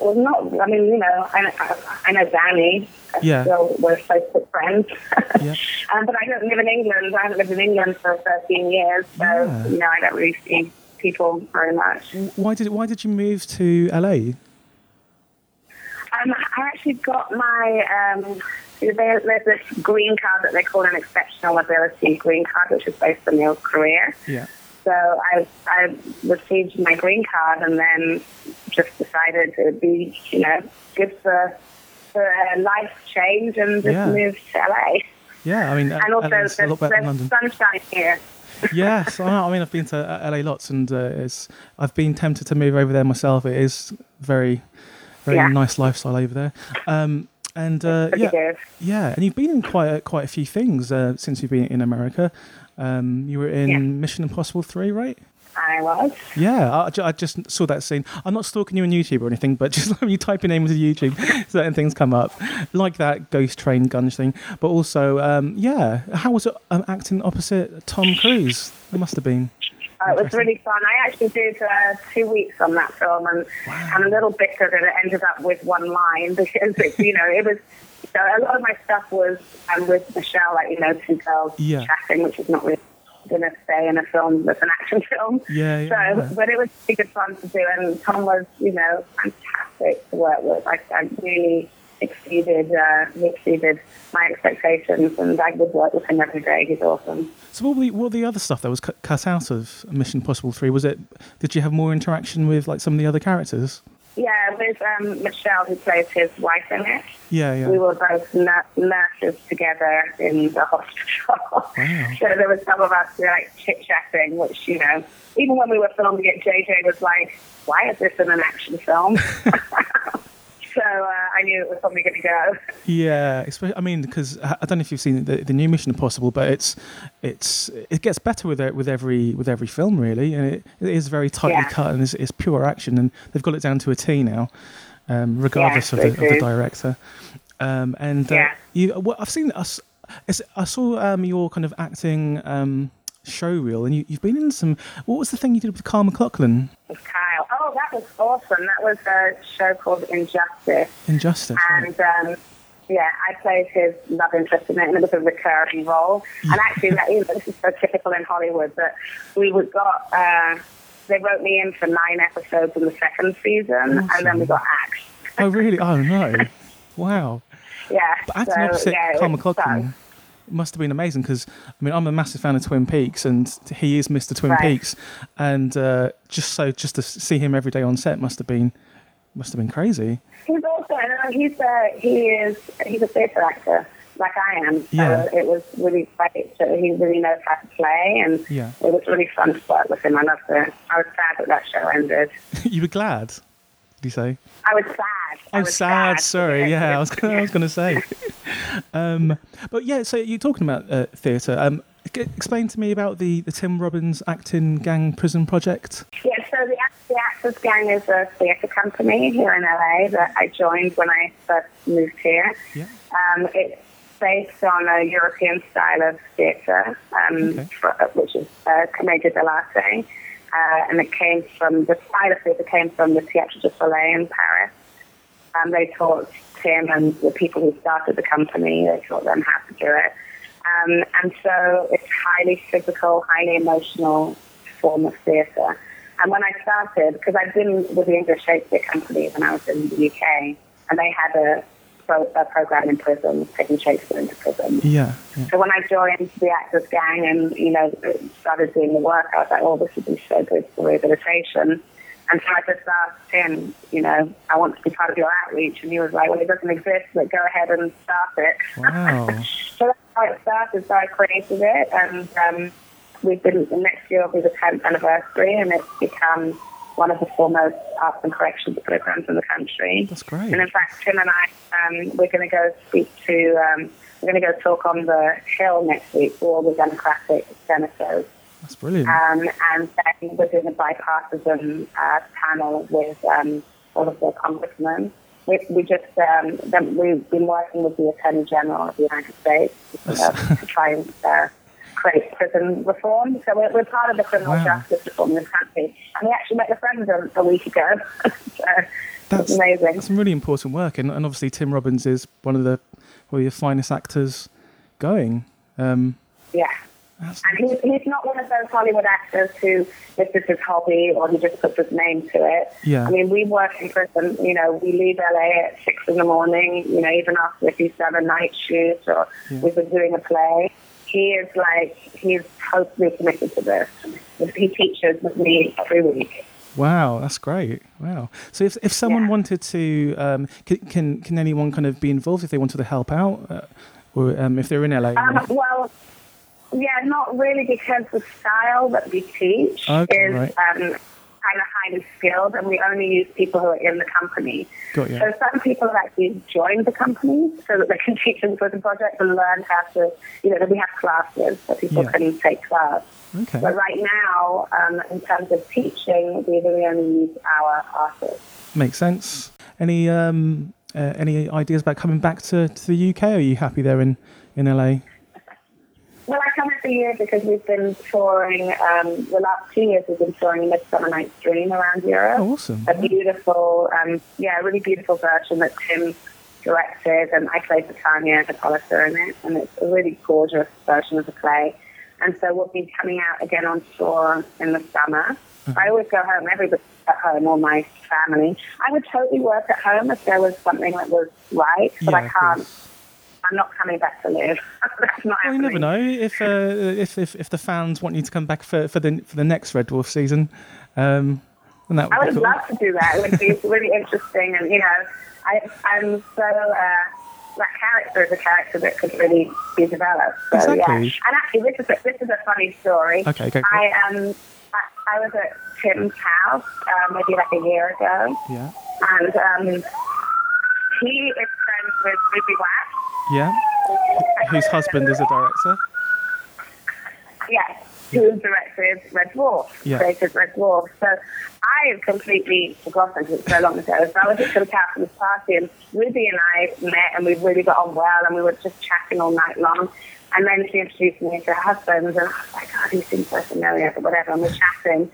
well, not. I mean, you know, I, I, I know Danny. I Yeah. Still, we're Facebook friends. Yeah. um, but I don't live in England. I haven't lived in England for 13 years, so Yeah. you know, I don't really see people very much. Why did why did you move to LA? Um, I actually got my um, there's this green card that they call an exceptional ability green card, which is based on your career. Yeah. So I I received my green card and then just decided it would be you know good for for a life change and just Yeah. moved to LA. Yeah, I mean, And also LA's a lot there's, there's sunshine here. yes, I mean I've been to uh, LA lots, and uh, it's I've been tempted to move over there myself. It is very, very Yeah. nice lifestyle over there. Um, and uh, yeah, good. yeah, and you've been in quite a, quite a few things uh, since you've been in America. Um, you were in Yeah. Mission Impossible Three, right? I was. Yeah, I, I just saw that scene. I'm not stalking you on YouTube or anything, but just when you type your name into YouTube, certain things come up, like that Ghost Train Gunge thing. But also, um, yeah, how was it um, acting opposite Tom Cruise? It must have been. It was really fun. I actually did uh, two weeks on that film, and I'm a little bitter that it ended up with one line because it, you know it was. So a lot of my stuff was um, with Michelle, like you know, two girls Yeah. chatting, which is not really going to stay in a film that's an action film. Yeah, yeah, So, yeah. but it was really good fun to do, and Tom was, you know, fantastic to work with. I, I really exceeded uh, exceeded my expectations, and I would work with him every day. He's awesome. So what were the, what were the other stuff that was cut, cut out of Mission Impossible Three? Was it? Did you have more interaction with like some of the other characters? Yeah, with um, Michelle, who plays his wife in it. Yeah, yeah. We were both nur- nurses together in the hospital. Wow. so there was some of us who were, like chit chatting, which you know, even when we were filming it, JJ was like, "Why is this in an action film?" so uh, I knew it was probably going to go. Yeah, especially, I mean, because I I don't know if you've seen the, the new Mission Impossible, but it's it's it gets better with it, with every with every film, really, and it, it is very tightly Yeah. cut and it's, it's pure action, and they've got it down to a T now, um, regardless of, the, of the director. Um, and uh, Yeah. you, well, I've seen us. I saw um, your kind of acting um, show reel, and you, you've been in some. What was the thing you did with Kyle MacLachlan? With. Oh, that was awesome. That was a show called Injustice. Injustice. right? and um, yeah, I played his love interest in it, and it was a recurring role. And actually, that, you know, this is so typical in Hollywood that we would got. Uh, they wrote me in for nine episodes in the second season, and then we got axed. Oh, really? Oh no! Wow. Yeah, But acting so, opposite yeah, Kyle MacLachlan. Must have been amazing because I mean I'm a massive fan of Twin Peaks and he is Mr. Twin Right. Peaks and uh, just so just to see him every day on set must have been must have been crazy. He's also, uh, he's a, he is, he's a theatre actor like I am. So Yeah. it was really great. So he really knows how to play, and Yeah. it was really fun to work with him. I loved it. I was sad that that show ended. you were glad? You say? I was sad. I Oh, was sad. Sorry. Yeah, I was I was going to say. um, but yeah, so you're talking about uh, theatre. Um, g- explain to me about the, the Tim Robbins Acting Gang Prison Project. Yeah, so the, the Actors Gang is a theatre company here in LA that I joined when I first moved here. Yeah. Um, it's based on a European style of theatre, um, Okay. for, which is uh, Commedia dell'arte. Uh, and it came from, the of theatre came from the Théâtre du Soleil in Paris. Um, they taught Tim and the people who started the company, they taught them how to do it. Um, and so it's highly physical, highly emotional form of theatre. And when I started, because I'd been with the English Shakespeare Company when I was in the UK, and they had a, pro- a program in prison, taking Shakespeare into prison. Yeah. yeah. So when I joined the Actors Gang and, you know, started doing the work, I was like, oh, this would be so good for rehabilitation. And so I just asked him, you know, I want to be part of your outreach. And he was like, well, it doesn't exist, but go ahead and start it. Wow. so that's how it started. So I created it. And um, we've been, the next year will be the 10th anniversary. And it's become one of the foremost arts and corrections programs in the country. That's great. And in fact, Tim and I, um, we're going to go speak to, um, we're going to go talk on the Hill next week for all the Democratic senators. That's brilliant. Um, and then we're doing a bipartisan uh, panel with um, all of the congressmen. We, we just um, we've been working with the Attorney General of the United States uh, to try and uh, create prison reform. So we're, we're part of the criminal Wow. justice reform in this country, and we actually met the referendum a week ago. so That's amazing. That's some really important work, and, and obviously Tim Robbins is one of the one of your finest actors going. Um, Yeah. that's, And he's, he's not one of those Hollywood actors who this is his hobby or he just puts his name to it. Yeah. I mean, we work in prison, you know, we leave LA at six in the morning, you know, even after if done a night shoot or Yeah. we've been doing a play. He is like, he's totally committed to this. He teaches with me every week. wow, that's great. Wow. So if if someone Yeah. wanted to, um, can, can can anyone kind of be involved if they wanted to help out, uh, or um, if they're in LA? Um, well, yeah, not really because the style that we teach Okay, is right. Kind of highly skilled, and we only use people who are in the company. Got you. So some people have actually joined the company so that they can teach them for the project and learn how to, you know, that we have classes that people Yeah. can take class. Okay. But right now, um, in terms of teaching, we really only use our artists. Makes sense. Any um, uh, any ideas about coming back to, to the UK? Are you happy there in in LA? Well, I come every year because we've been touring, um, the last two years we've been touring Midsummer Night's Dream around Europe. Oh, awesome. A beautiful, um, yeah, a really beautiful version that Tim directed, and I played Titania Hippolyta in it, and it's a really gorgeous version of the play. And so we'll be coming out again on tour in the summer. I always go home, everybody's at home, all my family. I would totally work at home if there was something that was right, but Yeah, I can't. I'm not coming back to live. That's not Well, you never know if, uh, if if if the fans want you to come back for, for the for the next Red Dwarf season, um, would I would cool. love to do that. It would be really interesting, and you know, I, I'm so uh, that character is a character that could really be developed. So yeah, Exactly. and actually, this is a, this is a funny story. Okay, go I um I, I was at Tim's house uh, maybe like a year ago, Yeah, and um he is friends with Ruby Wax. yeah. Whose husband is a director? Yes, who directed Red Dwarf, Yeah. created Red Dwarf. So I have completely forgotten 'cause it's so long ago. So I was at some Captain's party and Ruby and I met and we really got on well and we were just chatting all night long. And then she introduced me to her husband and I was like, God, he seems so familiar, but whatever. And we're chatting.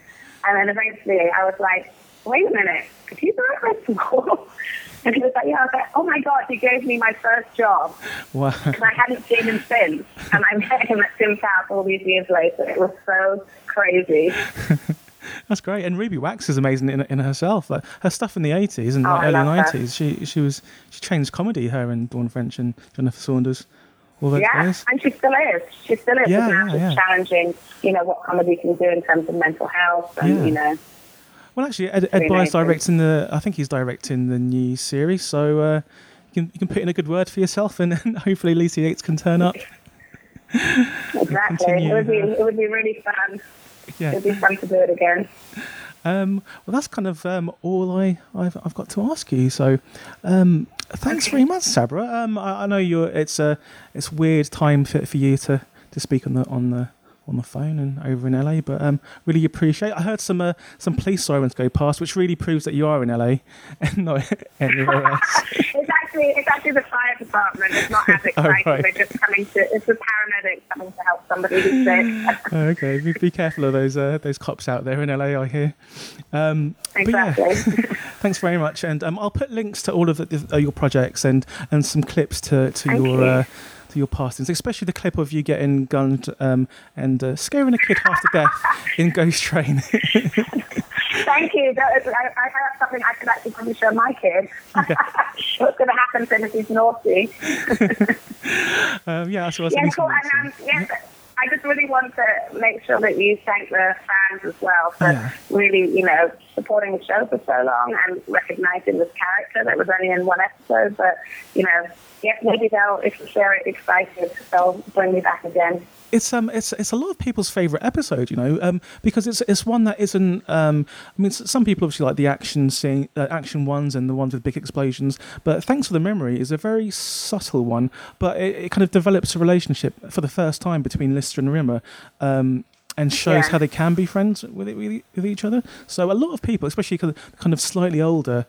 And then eventually I was like, wait a minute, could you direct Red Dwarf? And he was like, yeah. I was like, oh my God, he gave me my first job Wow. and I hadn't seen him since. And I met him at Tim's house all these years later. It was so crazy. That's great. And Ruby Wax is amazing in, in herself. Like her stuff in the eighties and Oh, like early nineties. She she was she changed comedy. Her and Dawn French and Jennifer Saunders. All those Yeah, guys. and she still is. She still is. Yeah, now yeah, she's yeah. challenging, you know, what comedy can do in terms of mental health and, Yeah. you know. Well, actually, Ed, Ed amazing. directing the. I think he's directing the new series. So uh, you can you can put in a good word for yourself, and, and hopefully Lisa Yates can turn up. Exactly. It would be it would be really fun. Yeah. It'd be fun to do it again. Um, well, that's kind of um, all I, I've, I've got to ask you. So, um, thanks very much, Sabra. Um, I, I know you're. It's a it's weird time for, for you to, to speak on the on the on the phone and over in LA, but um, really appreciate. I heard some uh, some police sirens go past, which really proves that you are in LA and not anywhere else. It's actually it's actually the fire department. It's not as exciting. Oh, right. They're just coming to it's the paramedics coming to help somebody who's sick. Oh, okay, be, be careful of those uh, those cops out there in LA. I hear. Um, but yeah. exactly. Thanks very much, and um, I'll put links to all of the, the, uh, your projects and, and some clips to, to Thank your you. uh, your pastings, especially the clip of you getting gunned um, and uh, scaring a kid half to death in Ghost Train. Thank you. That is, I, I have something I could actually probably show my kid. What's going to happen to him if he's naughty? um, yeah, so I was Yeah, cool. And um, yes, I just really want to make sure that you thank the fans as well for Yeah. really, you know, supporting the show for so long and recognizing this character that was only in one episode. But, you know, yes, maybe they'll, if you share it excited, they'll bring me back again. it's um it's it's a lot of people's favorite episode, you know, um because it's it's one that isn't um I mean some people obviously like the action scene uh, action ones and the ones with big explosions, but thanks for the memory is a very subtle one, but it, it kind of develops a relationship for the first time between Lister and Rimmer. Um, and shows Yeah. how they can be friends with, it, with, with each other. So a lot of people, especially kind of slightly older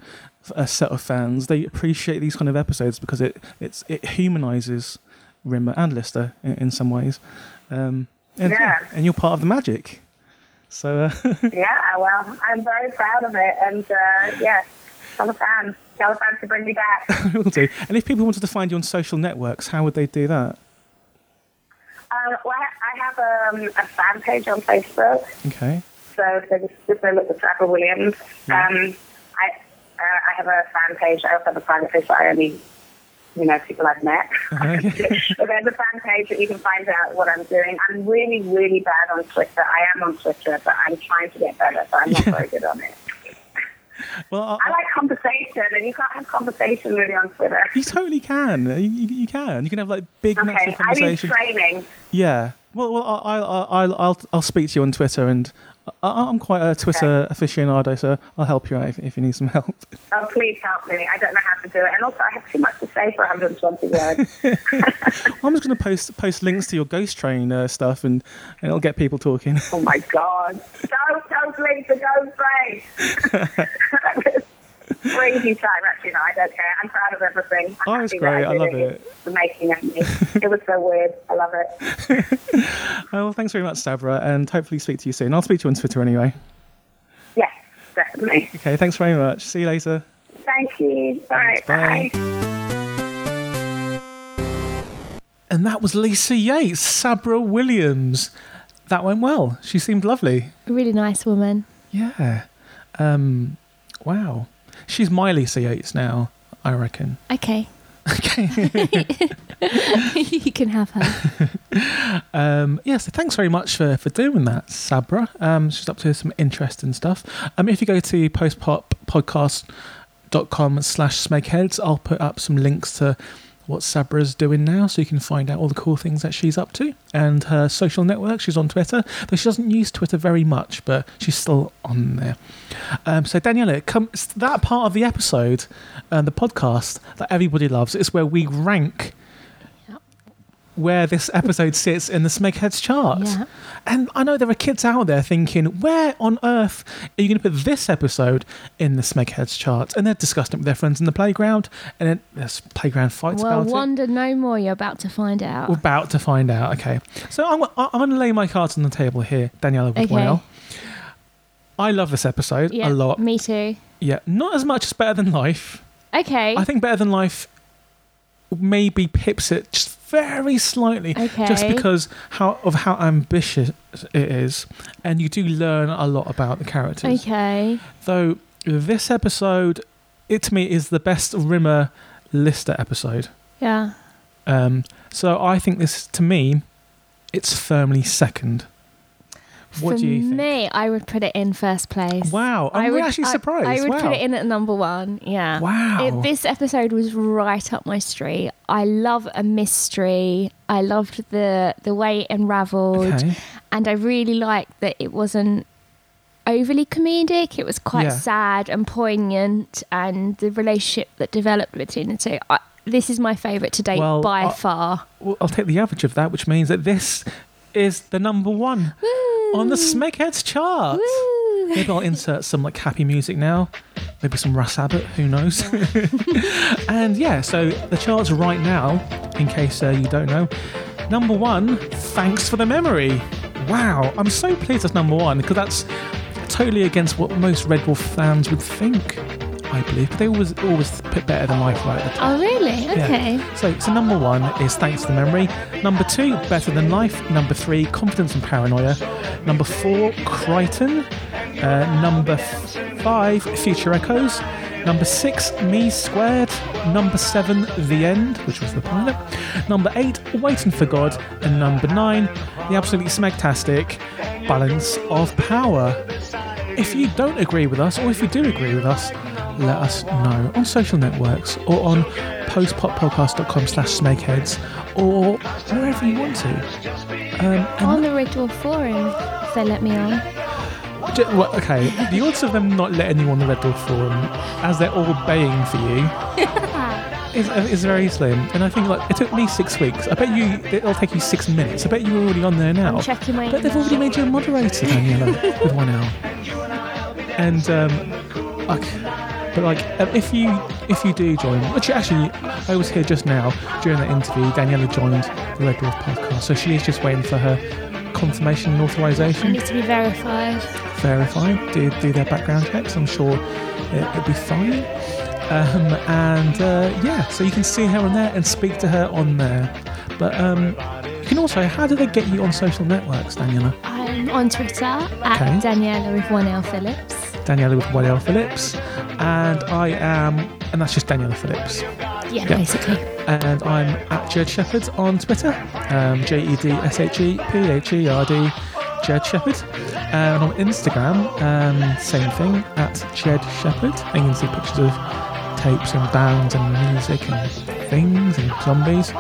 uh, set of fans, they appreciate these kind of episodes because it it's it humanizes Rimmer and Lister in, in some ways. Um, and, Yeah. and you're part of the magic. So uh, Yeah, well, I'm very proud of it, and uh, yeah, tell the fans, tell the fans to bring me back. we'll do. And if people wanted to find you on social networks, how would they do that? Um, well, I have um, a fan page on Facebook, Okay. so, so just, look at Sabra Williams. Um, I have a fan page. I also have a private page that I only, you know, people I've met. but there's a fan page that you can find out what I'm doing. I'm really, really bad on Twitter. I am on Twitter, but I'm trying to get better, so I'm not very good on it. Well, I, I like conversation, and you can't have conversation really on Twitter. you totally can. You, you, can. You can have like big, massive Okay, I need training. Yeah. Well, well, I, I, I, I'll, I'll, I'll speak to you on Twitter, and I, I'm quite a Twitter aficionado, so I'll help you out if, if you need some help. Oh, please help me. I don't know how to do it. And also, I have too much to say for 120 words. I'm just going to post post links to your Ghost Train uh, stuff, and, and it'll get people talking. oh, my God. Don't, don't leave the ghost train. Crazy time, actually. No, I don't care. I'm proud of everything. I'm Oh, it's happy great. I did love it. it. It's the making of me. it was so weird. I love it. Oh, well, thanks very much, Sabra, and hopefully speak to you soon. I'll speak to you on Twitter anyway. Yes, definitely. Okay, thanks very much. See you later. Thank you. All right, bye. bye. And that was Lisa Yates, Sabra Williams. That went well. She seemed lovely. A really nice woman. Yeah. Um, wow. She's Miley Lisa Yates now, I reckon. Okay. Okay. you can have her. Um, yeah, so thanks very much for, for doing that, Sabra. Um, she's up to some interesting stuff. Um, if you go to postpoppodcast.com slash smegheads, I'll put up some links to what Sabra's doing now so you can find out all the cool things that she's up to and her social network. She's on Twitter, though she doesn't use Twitter very much, but she's still on there. Um, so, Daniela, come, that part of the episode, uh, the podcast that everybody loves, is where we rank. Where this episode sits in the Smegheads chart. Yeah. And I know there are kids out there thinking, where on earth are you going to put this episode in the Smegheads chart? And they're discussing it with their friends in the playground, and then there's playground fights Well, about it. wonder no more. You're about to find out. We're about to find out. Okay, so I'm, I'm going to lay my cards on the table here, Daniela Okay. Woodwell. I love this episode yeah, a lot. Me too. Yeah, not as much as Better Than Life. Okay. I think Better Than Life maybe pips it just very slightly, just because how of how ambitious it is, and you do learn a lot about the characters. okay. Though this episode, it to me is the best Rimmer Lister episode. Yeah. Um, so I think this, to me, it's firmly second. What For do you think? me, I would put it in first place. Wow, I I'm would, actually I- surprised. I, would wow. put it in at number one. Yeah. Wow. It, this episode was right up my street. I love a mystery. I loved the the way it unravelled, Okay. and I really liked that it wasn't overly comedic. It was quite Yeah. sad and poignant, and the relationship that developed between the two. I, this is my favourite to date Well, by I- far. Well, I'll take the average of that, which means that this is the number one on the Smegheads chart. Woo. Maybe I'll insert some like happy music now. Maybe some Russ Abbott, who knows? and yeah, so the charts right now, in case uh, you don't know, number one, thanks for the memory. Wow, I'm so pleased that's number one because that's totally against what most Red Dwarf fans would think. I believe But they always always put better than life right at the top. Oh really? Okay. So, so number one is Thanks to the Memory. Number two, Better Than Life. Number three, Confidence and Paranoia. Number four, Kryten. Uh, number f- five, Future Echoes. Number six, Me Squared. Number seven, The End, which was the pilot. Number eight, Waiting for God. And number nine, the absolutely smegtastic Balance of Power. If you don't agree with us, or if you do agree with us, let us know on social networks or on postpoppodcast.com slash smegheads or wherever you want to. Um, On the Red Dwarf forum, they let me on. Well, okay, the odds of them not letting you on the Red Dwarf forum as they're all baying for you is, is very slim. And I think like it took me six weeks. I bet you it'll take you six minutes. I bet you're already on there now. I'm checking my But they've already made you a moderator, Daniela, with one L. And um, like, but like, uh, if you if you do join, which actually I was here just now during that interview, Daniela joined the Red Dwarf podcast, so she is just waiting for her confirmation and I authorization need to be verified. Verified. do, do their background checks. I'm sure it, it'll be fine. Um, and uh, yeah, so you can see her on there and speak to her on there. But um, you can also, how do they get you on social networks, Daniela? I'm on Twitter at Okay. Daniela with one L Phillips. Daniela with one L Phillips. And I am, and that's just Daniela Phillips. Yeah, Yeah. basically. And I'm at Jed Shepherd on Twitter. Um, J E D S H E P H E R D, Jed Shepherd. And on Instagram, um, same thing, at Jed Shepherd. And you can see pictures of tapes and bands and music and things and zombies.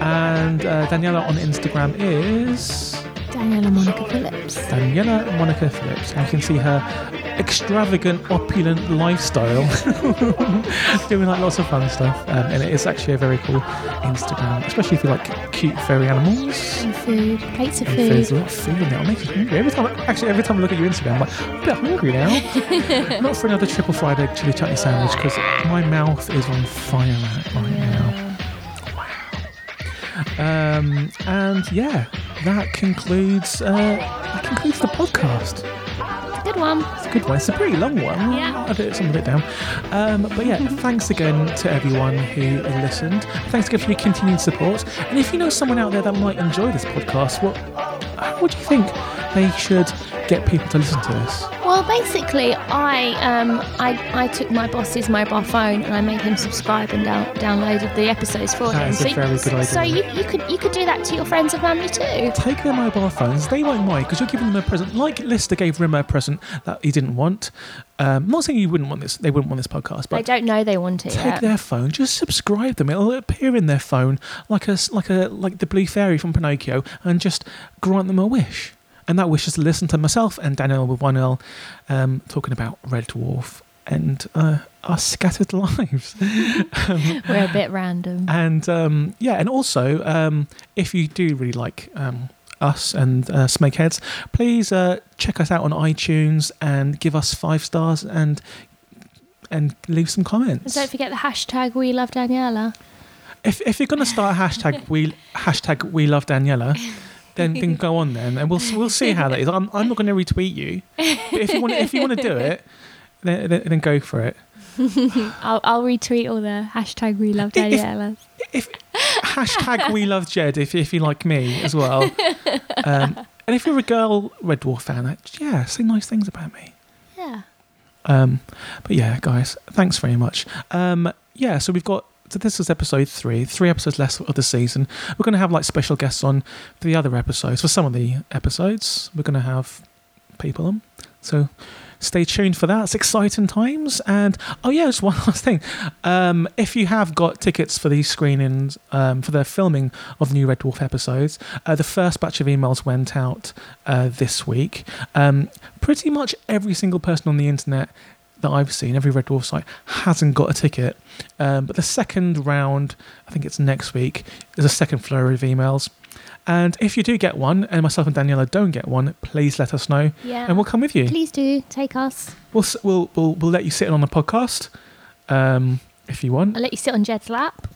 And uh, Daniela on Instagram is Daniela Monica Phillips. Daniela Monica Phillips. I can see her extravagant, opulent lifestyle, doing like lots of fun stuff. Um, and it is actually a very cool Instagram, especially if you like cute furry animals. And food. Plates of And There's a food. lot of food in there. It makes me hungry. Every time, actually, every time I look at your Instagram, I'm like, I'm a bit hungry now. Not for another triple fried egg chili chutney sandwich because my mouth is on fire right, right now. Um, and yeah, that concludes. Uh, that concludes the podcast. Good one. It's a good one. It's a pretty long one. Yeah. I'll do it some of it down. Um, but yeah, thanks again to everyone who listened. Thanks again for your continued support. And if you know someone out there that might enjoy this podcast, what what do you think they should get people to listen to this? Well, basically, I um, I I took my boss's mobile phone and I made him subscribe and down, downloaded the episodes for That him. so, very good idea. So you, you could you could do that to your friends and family too. Take their mobile phones. They won't mind because you're giving them a present. Like Lister gave Rimmer a present that he didn't want. Um, not saying you wouldn't want this. They wouldn't want this podcast, They but don't know they want it take yet. their phone. Just subscribe them. It'll appear in their phone like a like a like the blue fairy from Pinocchio, and just grant them a wish. And that wish is to listen to myself and Daniel with one L um, talking about Red Dwarf and uh, our scattered lives. We're a bit random. And um, yeah, and also um, if you do really like um, us and uh, Smegheads, please uh, check us out on iTunes and give us five stars and and leave some comments. And don't forget the hashtag We Love Daniela. If if you're gonna start a hashtag we hashtag we love Daniela. Then, then go on then, and we'll we'll see how that is. I'm, I'm not going to retweet you, but if you want if you want to do it, then, then, then go for it. I'll, I'll retweet all the hashtag We Love If- if- Daniela. if hashtag we love Jed if, if you like me as well. Um, and if you're a girl Red Dwarf fan, yeah, say nice things about me. Yeah. Um, but yeah, guys, thanks very much. Um, yeah, so we've got so this is episode three, three episodes less of the season. We're going to have like special guests on for the other episodes. For some of the episodes, we're going to have people on. So stay tuned for that. It's exciting times. And oh yeah, just one last thing. Um, if you have got tickets for these screenings um, for the filming of new Red Dwarf episodes, uh, the first batch of emails went out uh, this week. Um, pretty much every single person on the internet that I've seen, every Red Dwarf site, hasn't got a ticket. Um, but the second round, I think it's next week, there's a second flurry of emails. And if you do get one, and myself and Daniela don't get one, please let us know, Yeah. and we'll come with you. Please do take us. We'll we'll we'll, we'll let you sit on the podcast, um, if you want. I'll let you sit on Jed's lap.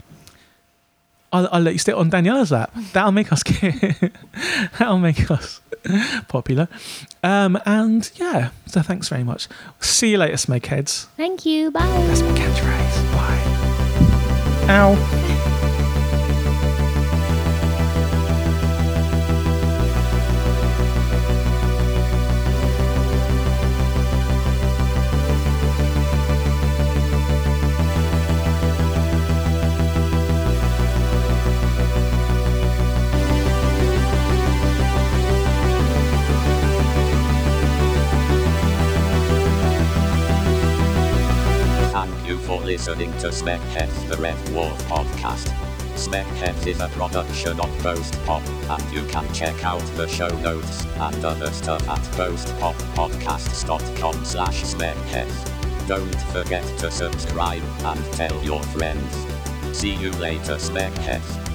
I'll, I'll let you sit on Daniela's lap. That'll make us that'll make us popular. Um, and yeah, so thanks very much. See you later, Smegheads. Thank you. Bye. That's my catchphrase. Bye. Ow. Listening to Smegheads, the Red Dwarf podcast. Smegheads is a production of Ghost Pop, and you can check out the show notes and other stuff at ghostpoppodcasts.com slash smegheads. Don't forget to subscribe and tell your friends. See you later, Smegheads.